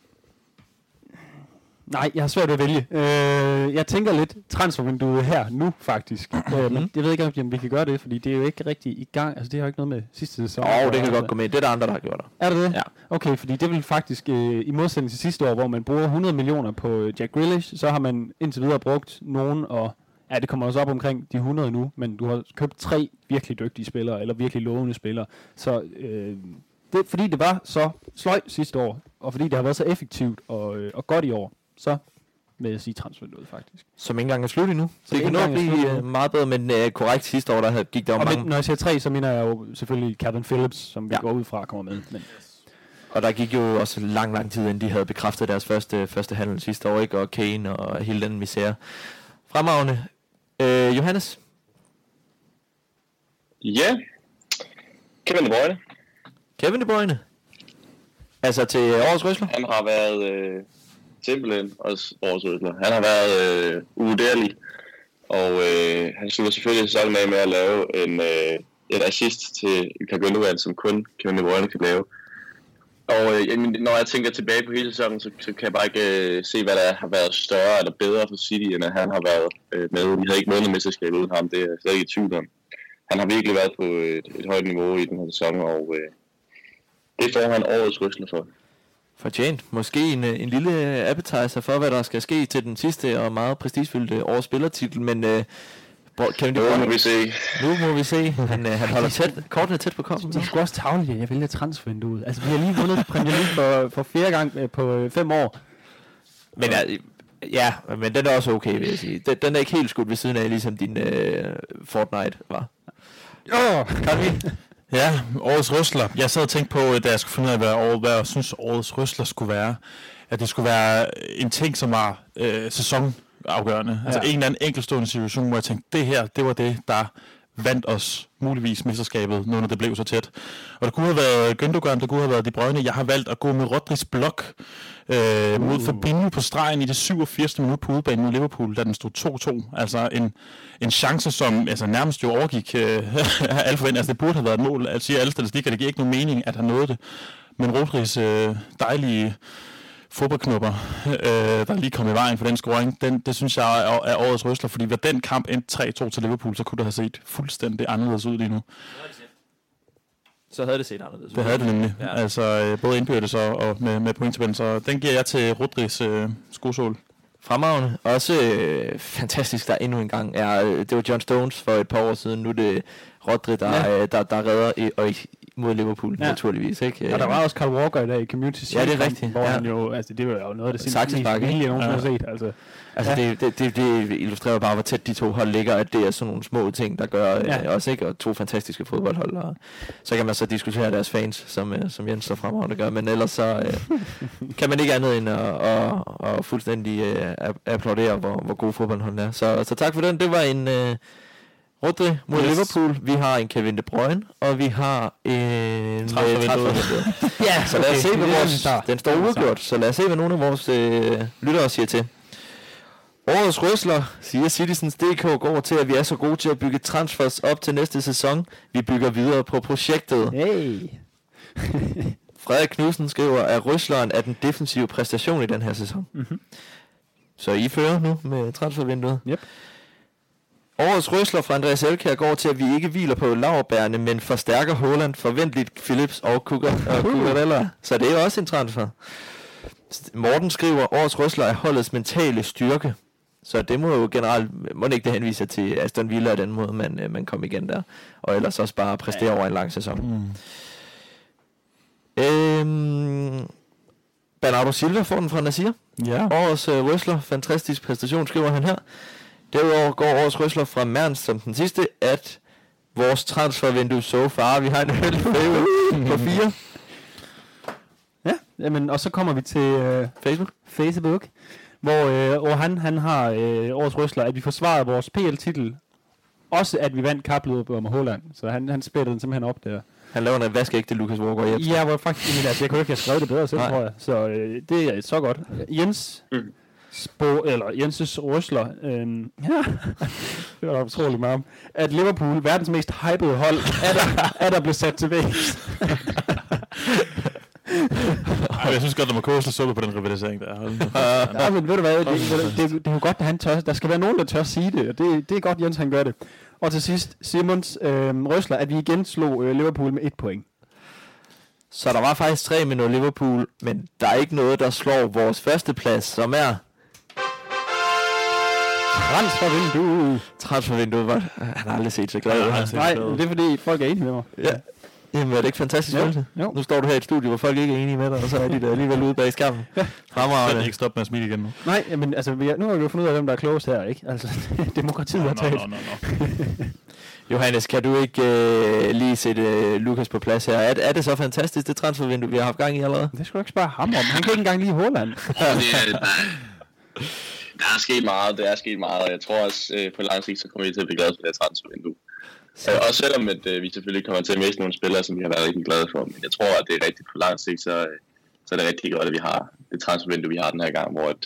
Nej, jeg har svært ved at vælge. Øh, jeg tænker lidt transfervinduet her nu, faktisk. øh, men jeg ved ikke, om vi kan gøre det, fordi det er jo ikke rigtig i gang. Altså, det har jo ikke noget med sidste sæson. Åh, oh, det kan godt gå med. Det er der andre, der har gjort det. Er det det? Ja. Okay, fordi det vil faktisk, øh, i modsætning til sidste år, hvor man bruger 100 millioner på øh, Jack Grealish, så har man indtil videre brugt nogen, og ja, det kommer også op omkring de 100 nu, men du har købt tre virkelig dygtige spillere, eller virkelig lovende spillere. Så øh, det, fordi det var så sløjt sidste år, og fordi det har været så effektivt og, øh, og godt i år, så vil jeg sige transfervinduet faktisk. Som ikke engang er slut endnu. Som det kan nå er blive slut øh, meget bedre, men øh, korrekt sidste år, der havde- gik der jo Og mange... men, når jeg siger tre, så mener jeg jo selvfølgelig Calvin Phillips, som vi Ja. går ud fra kommer med. Men, Og der gik jo også lang, lang tid, inden de havde bekræftet deres første, første handel sidste år, ikke? Og Kane og hele den misære. Fremragende. Øh, Johannes? Ja. Kevin De Bruyne. Kevin De Bruyne? Altså til årets røsler? Han har været øh, simpelthen også vores røsler. Han har været øh, uvurderlig. Og øh, han slutter selvfølgelig sæsonen af med at lave en, øh, en assist til Ilkay som kun Kevin De Bruyne kan lave. Og øh, når jeg tænker tilbage på hele sæsonen, så, så kan jeg bare ikke øh, se, hvad der har været større eller bedre for City, end at han har været øh, med. Vi havde ikke vundet mesterskabet uden ham, det er jeg slet ikke i tvivl om. Han har virkelig været på et, et højt niveau i den her sæson, og øh, det får han årets rysler for. Fortjent. Måske en, øh, en lille appetizer for, hvad der skal ske til den sidste og meget prestigefyldte årets spillertitel, men øh, Kevin De Nu må vi se. nu må vi se. Han, øh, han holder [LAUGHS] tæt, kortene tæt på koppen. Det er sgu også tavligt, at jeg vælger transfervinduet. Altså, vi har lige vundet Premier League for, for fjerde gang øh, på øh, fem år. Men ja, ja, men den er også okay, vil jeg sige. Den, den er ikke helt skudt ved siden af, ligesom din øh, Fortnite var. Åh, Ja, årets røsler. Jeg sad og tænkte på, da jeg skulle finde ud af, hvad, år, hvad jeg synes, årets røsler skulle være. At det skulle være en ting, som var øh, sæsonafgørende. Altså Ja. en eller anden enkeltstående situation, hvor jeg tænkte, det her, det var det, der vandt os muligvis mesterskabet, nu når det blev så tæt. Og der kunne have været Gündogan, der kunne have været De Bruyne. Jeg har valgt at gå med Rodri's blok øh, mod Fabinho på stregen i det 87. minut på udbanen mod Liverpool, da den stod 2-2. Altså en, en chance, som altså, nærmest jo overgik øh, [LAUGHS] alle forventninger. Altså det burde have været et mål. Altså siger alle statistikker, det giver ikke nogen mening, at han nåede det. Men Rodri's øh, dejlige fodboldknupper, øh, der lige kom i vejen for den scoring, den, det synes jeg er, er årets røsler, fordi var den kamp endte 3-2 til Liverpool, så kunne det have set fuldstændig anderledes ud lige nu. Så havde det set anderledes Det havde det nemlig. Ja. Altså øh, både indbyrdes og, og med, med pointtabellen, så den giver jeg til Rodri's øh, skosål. Fremragende. Også øh, fantastisk, der endnu en gang er... Øh, det var John Stones for et par år siden. Nu er det Rodri, der, Ja. øh, der, der redder i, og i, mod Liverpool, Ja. ja. naturligvis. Ikke? Og der var også Carl Walker i dag i Community Ja, det er rigtigt. Hvor Ja. han jo, altså det var jo noget af det sindssygt vilje, jeg nogensinde har set. Altså, Altså, Ja. ja. det, det, det, det illustrerer bare, hvor tæt de to hold ligger, at det er sådan nogle små ting, der gør Ja. ja. øh, også, ikke? Og to fantastiske fodboldhold. Og så kan man så diskutere deres fans, som, øh, som Jens så fremragende gør, men ellers så øh, [LAUGHS] kan man ikke andet end at, at, at fuldstændig øh, ap- applaudere, hvor, hvor god fodboldholden er. Så, så tak for den. Det var en øh, Rodri mod Yes. Liverpool. Vi har en Kevin De Bruyne, og vi har en øh, Transfervindue. [LAUGHS] ja, så lad os se, hvad vores, den står uafgjort, så lad os se, hvad nogle af vores øh, lyttere siger til. Årets røsler, siger Citizens.dk, går til, at vi er så gode til at bygge transfers op til næste sæson. Vi bygger videre på projektet. hey. [LAUGHS] Frederik Knudsen skriver, at røsleren er den defensive præstation i den her sæson. Mhm. Så I fører nu med transfervinduet. Yep. Årets røsler fra Andreas Elkær går til, at vi ikke hviler på laverbærene, men forstærker Holland, forventeligt Philips og og Cucurella. Så det er også en transfer. Morten skriver, årets røsler er holdets mentale styrke. Så det må jo generelt, må ikke det henviser til Aston Villa og den måde, man, øh, man kom igen der. Og ellers også bare præstere over en lang sæson. Mm. Øhm, Bernardo Silva får den fra Nasir. Ja. Årets øh, røsler, fantastisk præstation, skriver han her. Derudover går årets røsler fra Merns som den sidste, at vores transfervindue so far, vi har en heldig favorite på [LAUGHS] fire. Ja, jamen, og så kommer vi til øh, Facebook. Facebook, hvor, øh, hvor han, han har øh, årets røsler, at vi forsvarede vores PL-titel, også at vi vandt kapløbet med Holland. Så han, han spættede den simpelthen op der. Han laver en vaskeægte Lukas Walker Jebsen. Ja, hvor faktisk, altså, jeg kunne ikke have skrevet det bedre selv, Nej. tror jeg. Så øh, det er så godt. Jens Mm. Spo, eller Jenses røsler, øh, ja, [LAUGHS] det var da utroligt meget om, at Liverpool, verdens mest hypede hold, er der, er der blevet sat til vægs. [LAUGHS] Ej, jeg synes godt, der må lidt suppe på den rivalisering der. Ja, [LAUGHS] men ved du hvad, det, det, det, det er jo godt, at han tør, der skal være nogen, der tør sige det, og det, det er godt, Jens han gør det. Og til sidst, Simons øh, røsler, at vi igen slog øh, Liverpool med et point. Så der var faktisk tre med noget Liverpool, men der er ikke noget, der slår vores første plads, som er Transfervindue. transfervinduet. Hvor, han har aldrig set så glad ud. Nej. Nej, det er fordi, folk er enige med mig. Ja. Jamen, er det ikke fantastisk Jo, følelse? jo. Nu står du her i et studie, hvor folk ikke er enige med dig, og så er de der alligevel ude bag skærmen. Jeg Fremragende. ikke stoppe med at smile igen nu. Nej, men altså, vi er, nu har vi jo fundet ud af, hvem der er klogest her, ikke? Altså, [LAUGHS] demokratiet har Nå, talt. [LAUGHS] Johannes, kan du ikke øh, lige sætte øh, Lukas på plads her? Er, er det så fantastisk, det transfervindue, vi har haft gang i allerede? Det skal du ikke spørge ham om. Han kan ikke engang lide Holland. Og [LAUGHS] det er, der, der er sket meget, det er sket meget, og jeg tror også øh, på lang sigt, så kommer vi til at blive glade for det her transfervindue. Øh, også selvom at, øh, vi selvfølgelig kommer til at miste nogle spillere, som vi har været rigtig glade for, men jeg tror, at det er rigtigt på lang sigt, så, øh, så er det rigtig godt, at vi har det transfervindue, vi har den her gang, hvor at,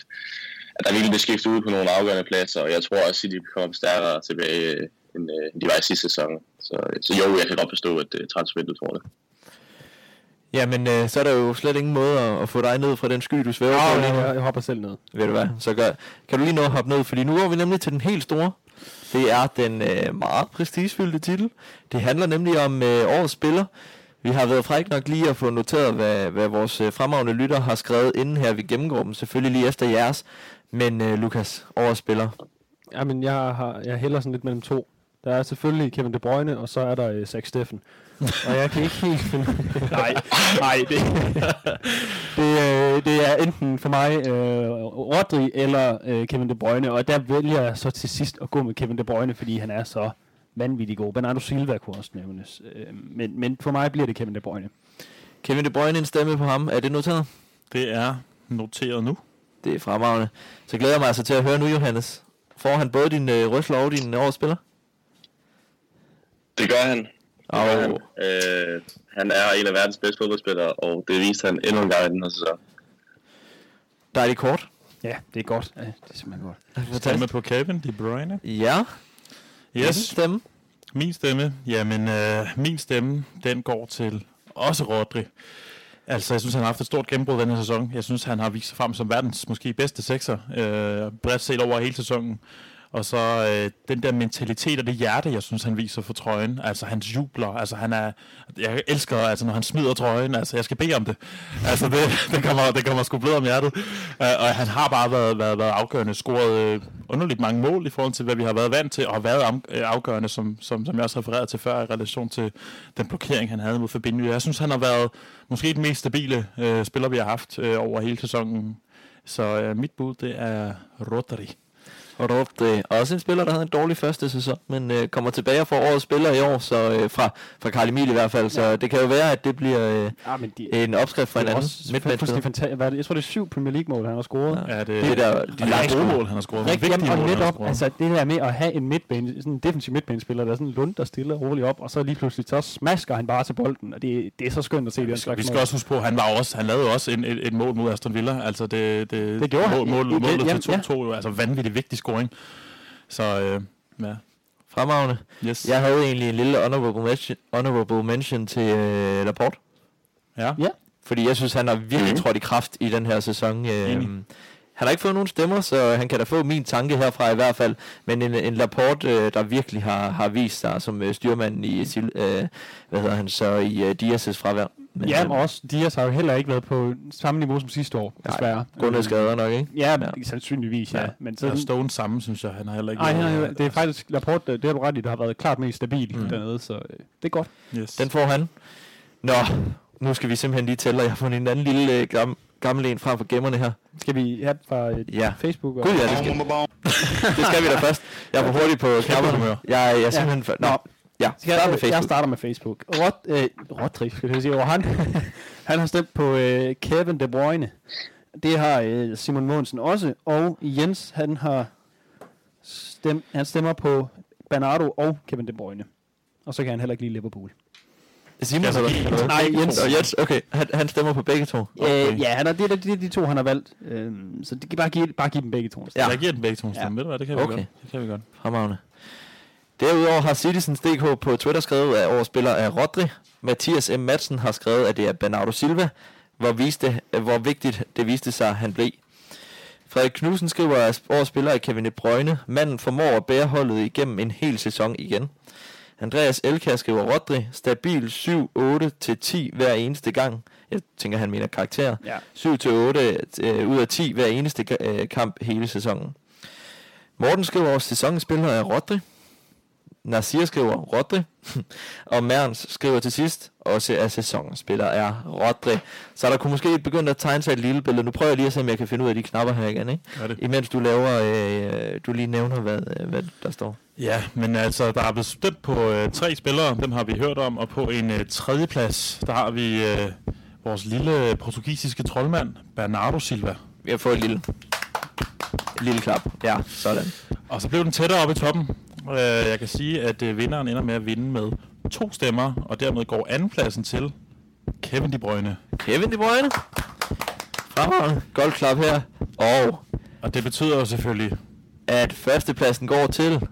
at der virkelig bliver skiftet ud på nogle afgørende pladser, og jeg tror også, at City kommer stærkere tilbage, øh, end, øh, end de var i sidste sæson. Så, så jo, jeg kan godt forstå, at øh, transfervinduet får det. Jamen, øh, så er der jo slet ingen måde at, at få dig ned fra den sky, du svæver på lige nu. jeg, jeg hopper selv ned. Ved du hvad, så gør, kan du lige nå at hoppe ned, fordi nu går vi nemlig til den helt store. Det er den øh, meget prestigefyldte titel. Det handler nemlig om øh, årets spiller. Vi har været fræk nok lige at få noteret, hvad, hvad vores øh, fremragende lytter har skrevet inden her. Vi gennemgår dem selvfølgelig lige efter jeres. Men øh, Lukas, årets spiller. Jamen, jeg, har, jeg hælder sådan lidt mellem to. Der er selvfølgelig Kevin De Bruyne, og så er der øh, Zach Steffen. Og jeg kan ikke helt finde... nej, nej, det, [LAUGHS] det, øh, det er enten for mig øh, Rodri eller øh, Kevin De Bruyne, og der vælger jeg så til sidst at gå med Kevin De Bruyne, fordi han er så vanvittig god. Bernardo Silva kunne også nævnes. Øh, men, men for mig bliver det Kevin De Bruyne. Kevin De Bruyne, en stemme på ham. Er det noteret? Det er noteret nu. Det er fremragende. Så glæder jeg mig altså til at høre nu, Johannes. Får han både din øh, røsler og din årets spiller? Det gør han. Det Og- han. Øh, han er en af verdens bedste fodboldspillere, og det viste han endnu en gang i den her sæson. Dejligt kort. Ja, det er godt. Ja, det er simpelthen godt. Stemme på Kevin De Bruyne. Ja, yes. Yes, stemme. min stemme. Jamen, øh, min stemme, den går til også Rodri. Altså, jeg synes, han har haft et stort gennembrud den her sæson. Jeg synes, han har vist sig frem som verdens måske bedste sekser, øh, bredt set over hele sæsonen. Og så øh, den der mentalitet og det hjerte, jeg synes, han viser for trøjen. Altså, hans jubler. Altså, han er... Jeg elsker, altså, når han smider trøjen. Altså, jeg skal bede om det. Altså, det, [LAUGHS] det, kommer, det kommer sgu blød om hjertet. Uh, og han har bare været, været, været afgørende. Scoret øh, underligt mange mål i forhold til, hvad vi har været vant til. Og har været øh, afgørende, som, som, som jeg også refererede til før, i relation til den blokering, han havde mod Fabinho. Jeg synes, han har været måske den mest stabile øh, spiller, vi har haft øh, over hele sæsonen. Så øh, mit bud, det er Rotary. Og Rodri, også en spiller, der havde en dårlig første sæson, men øh, kommer tilbage og får årets spiller i år, så øh, fra, fra Karl Emil i hvert fald. Så Ja. det kan jo være, at det bliver øh, Ja, men de, en opskrift for en det anden midtbanespiller. er det? Jeg tror, det er syv Premier League-mål, han har scoret. Ja. Ja, det, Det er der, de der gode mål, han har scoret. Rigtig, jamen, og mål, han har netop, scoret. altså det der med at have en midtbane, sådan en defensiv midtbanespiller, der er sådan en lund, der stiller roligt op, og så lige pludselig så smasker han bare til bolden, og det, det er så skønt at se den vi, skal, slags vi skal mål. også huske på, han, var også, han lavede også en, et, et mål mod Aston Villa. Altså det, det, Det gjorde han. mål, mål, I- i- målet til 2-2, jo, altså vanvittigt vigtig scoring. Så øh, ja, Fremragende. yes. Jeg havde egentlig en lille honorable mention, honorable mention til øh, Laporte. ja. Ja, Fordi jeg synes, han har virkelig trådt i kraft i den her sæson. Øh, Enig. han har ikke fået nogen stemmer, så han kan da få min tanke herfra i hvert fald. Men en, en Laporte, øh, der virkelig har, har vist sig som øh, styrmanden i, øh, hvad hedder han så, i øh, Dias' fravær. Men, ja og også Dias har jo heller ikke været på samme niveau som sidste år, Nej, desværre. Grundet Øh, skader nok, ikke? Ja, Ja. ja. sandsynligvis, ja. Ja. Men Så så, Stone samme, synes jeg. Han har heller ikke... Ej, han det er faktisk Laporte, det har du ret i, der har været klart mest stabil Mm. dernede, så øh, det er godt. Yes. Den får han. Nå, nu skal vi simpelthen lige tælle, og jeg har fundet en anden lille øh, gam, gammel en frem for gemmerne her. Skal vi have det fra øh, Ja. Facebook? Og, Gud ja, det skal, [LAUGHS] det skal vi da først. Jeg er for hurtig på knapperne. Jeg, jeg er simpelthen... For, nå, Nå. Ja, Skal start med jeg, jeg Facebook. starter med Facebook. Rod, øh, Rodri, skal jeg sige. Og han, [LAUGHS] han har stemt på øh, Kevin De Bruyne. Det har øh, Simon Mogensen også. Og Jens, han har stemt, han stemmer på Bernardo og Kevin De Bruyne. Og så kan han heller ikke lide Liverpool. Simon, Altså, hvad? Nej, Jens. Og Jens, okay. Han, han stemmer på begge to. Okay. Øh, ja, han er, det er de, de to, han har valgt. Øh, så det kan bare give, bare give dem begge to. Ja. Jeg giver den begge to en stemme. Ja. Ved du hvad, det kan vi Okay. godt. Det kan vi godt. Fremragende. Derudover har Citizens.dk på Twitter skrevet, at årets spiller er Rodri. Mathias M. Madsen har skrevet, at det er Bernardo Silva. Hvor, viste, hvor vigtigt det viste sig, han blev. Frederik Knudsen skriver, at årets spiller er Kevin De Bruyne. Manden formår at bære holdet igennem en hel sæson igen. Andreas Elkær skriver Rodri. Stabil 7-8 til 10 hver eneste gang. Jeg tænker, han mener karakter. Ja. 7 til 8 øh, ud af 10 hver eneste øh, kamp hele sæsonen. Morten skriver, at sæsonens spiller er Rodri. Nasir skriver Rodri. [LAUGHS] og Merns skriver til sidst, også at sæsonens spiller er Rodri. Så der kunne måske begynde at tegne sig et lille billede. Nu prøver jeg lige at se, om jeg kan finde ud af de knapper her igen. Ikke? Gør det. Imens du laver, øh, du lige nævner, hvad, øh, hvad der står. Ja, men altså, der er blevet stemt på øh, tre spillere, dem har vi hørt om, og på en øh, tredje plads, der har vi øh, vores lille portugisiske troldmand, Bernardo Silva. Jeg får et lille, et lille klap. Ja, sådan. Og så blev den tættere op i toppen. Øh, jeg kan sige, at øh, vinderen ender med at vinde med to stemmer, og dermed går andenpladsen til Kevin De Bruyne. Kevin De Bruyne. Fremragende. Godt klap her. Og Og det betyder jo selvfølgelig, at førstepladsen går til...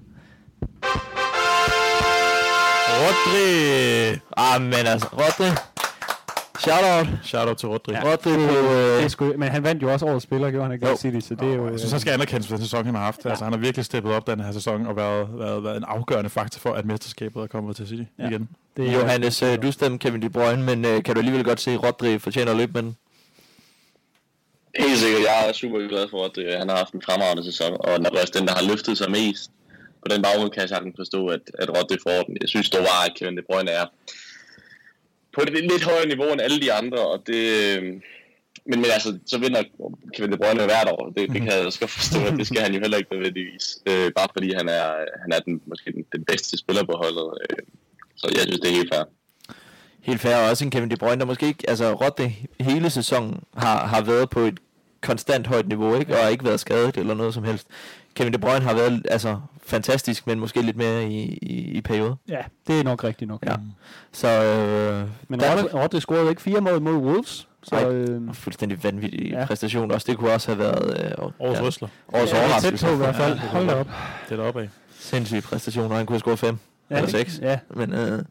Rodri! Ah, men altså, Rodri. Shout-out. Shout out til Rodri. Ja. Ja. Rodri Det, på... det Øh, er sgu, men han vandt jo også årets spiller, gjorde han ikke? Jo. City, så det er jo... Jeg synes, han skal anerkendes for den sæson, han har haft. Altså, han har virkelig steppet op den her sæson og været, været, været en afgørende faktor for, at mesterskabet er kommet til City Ja. igen. det er, Johannes, øh, du stemte Kevin De Bruyne, men øh, kan du alligevel godt se, at Rodri fortjener at løbe med den? Helt sikkert, jeg er super glad for, at øh, han har haft en fremragende sæson, og han er også den, der har løftet sig mest. På den baggrund kan jeg sagtens forstå, at, at Rodri får den. Jeg synes dog bare, at Kevin De Bruyne er på et lidt højere niveau end alle de andre, og det... Øh, men, men altså, så vinder Kevin De Bruyne hvert år. Det, det kan jeg også godt forstå, at det skal han jo heller ikke nødvendigvis. Øh, bare fordi han er, han er den, måske den, den bedste spiller på holdet. Øh, så jeg synes, det er helt fair. Helt fair, og også en Kevin De Bruyne, der måske ikke, altså Rotte hele sæsonen har, har været på et konstant højt niveau, ikke? og har ikke været skadet eller noget som helst. Kevin De Bruyne har været altså, fantastisk, men måske lidt mere i, i, i periode. Ja, det er nok rigtigt nok. Ja. Så øh, Men Rodri scorede ikke fire mål mod Wolves, så... Nej. Øh, fuldstændig vanvittig ja. Præstation også. Det kunne også have været øh, Årets ja, røsler. årets ja, tæt overraskelse. på i hvert fald. Ja, Hold da op. Det er deroppe af. Sindssyg præstation, og han kunne have scoret fem Ja, eller det- seks. Ja, Men øh,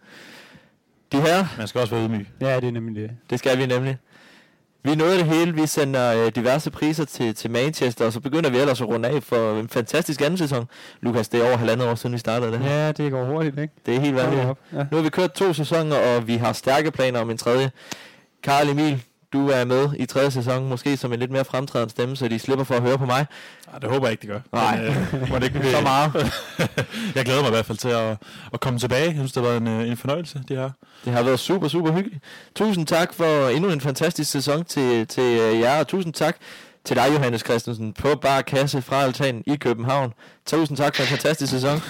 de her, Man skal også være ydmyg. ja, det er nemlig det. det skal vi nemlig. Vi nåede det hele. Vi sender øh, diverse priser til, til Manchester, og så begynder vi ellers at runde af for en fantastisk anden sæson. Lukas, det er over halvandet år siden, vi startede det her. Ja, det går hurtigt, ikke? Det er helt vanvittigt. ja. Nu har vi kørt to sæsoner, og vi har stærke planer om en tredje. Karl Emil, du er med i tredje sæson, måske som en lidt mere fremtrædende stemme, så de slipper for at høre på mig. Ej, det håber jeg ikke, det gør. Nej. Men, øh, må det ikke [LAUGHS] Så meget. [LAUGHS] jeg glæder mig i hvert fald til at, at komme tilbage. Jeg synes, det har været en, øh, en fornøjelse, det her. Det har været super, super hyggeligt. Tusind tak for endnu en fantastisk sæson til, til øh, jer, og tusind tak til dig, Johannes Christensen, på Bar Kasse fra Altan i København. Tusind tak for en fantastisk sæson.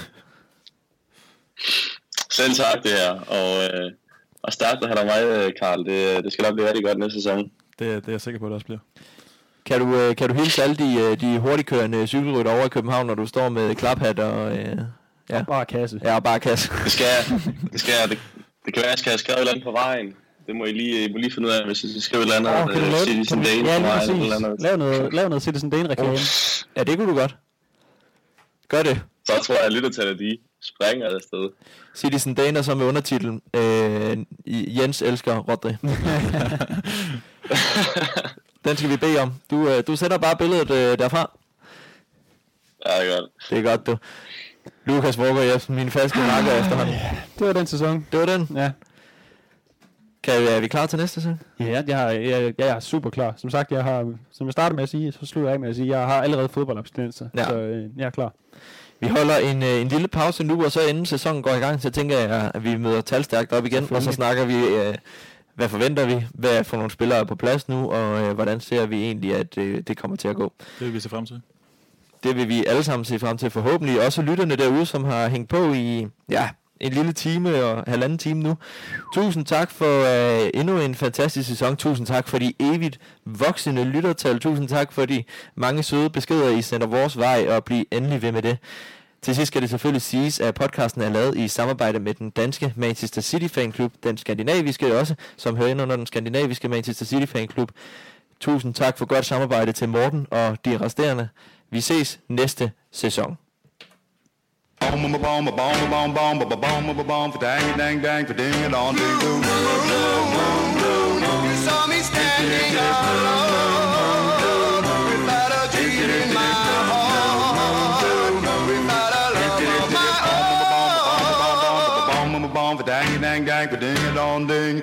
Selv tak det her, og, øh, og stærkt at have dig øh, Karl. Det, det skal nok blive rigtig godt næste sæson. Det, det er jeg sikker på, at det også bliver. Kan du, øh, kan du hilse alle de, øh, de hurtigkørende cykelrytter over i København, når du står med klaphat og... Øh, ja. Bare kasse. Ja, og bare kasse. Det skal jeg. Det, skal jeg. det, det kan være, at jeg skal have skrevet et eller andet på vejen. Det må I lige, I må lige finde ud af, hvis jeg skal skrive et eller andet. Åh, kan du øh, lave? Citizen Dane Ja, på lige vejen, eller præcis. andet. Lav noget, lav noget Citizen Dane reklame. Ja, det kunne du godt. Gør det. Så tror jeg, at lyttertallet de springer afsted. Citizen Dane så med undertitlen øh, Jens elsker Rodri. [LAUGHS] Den skal vi bede om. Du, øh, du sætter bare billedet øh, derfra. Ja, det er godt. Det er godt, du. Lukas Våger Jebsen, min faste marker efterhånden. Det var den sæson. Det var den. Ja. Kan vi, er vi klar til næste sæson? Ja, jeg, jeg, jeg, jeg er super klar. Som sagt, jeg har, som jeg startede med at sige, så slutter jeg af med at sige, jeg har allerede fodboldabstinenser. Ja. Så øh, jeg er klar. Vi holder en, øh, en lille pause nu, og så inden sæsonen går i gang, så tænker jeg, at vi møder talstærkt op igen, og så snakker vi, øh, hvad forventer vi, hvad for nogle spillere er på plads nu, og øh, hvordan ser vi egentlig, at øh, det kommer til at gå. Det vil vi se frem til. Det vil vi alle sammen se frem til forhåbentlig. Også lytterne derude, som har hængt på i ja, en lille time og halvanden time nu. Tusind tak for øh, endnu en fantastisk sæson. Tusind tak for de evigt voksende lyttertal. Tusind tak for de mange søde beskeder, I sender vores vej, og bliv endelig ved med det. Til sidst skal det selvfølgelig siges, at podcasten er lavet i samarbejde med den danske Manchester City Fanklub, den skandinaviske også, som hører ind under den skandinaviske Manchester City Fanklub. Tusind tak for godt samarbejde til Morten og de resterende. Vi ses næste sæson. Boom, boom, boom, boom, boom, boom, boom, boom, boom, boom, boom, for dang, dang, dang, for ding it on, ding, boom, boom, boom, boom, boom. You saw me standing alone without a dream in my heart, without a love of my own. Boom, boom, boom, boom, boom, boom, for dang, dang, dang, for ding it on, ding.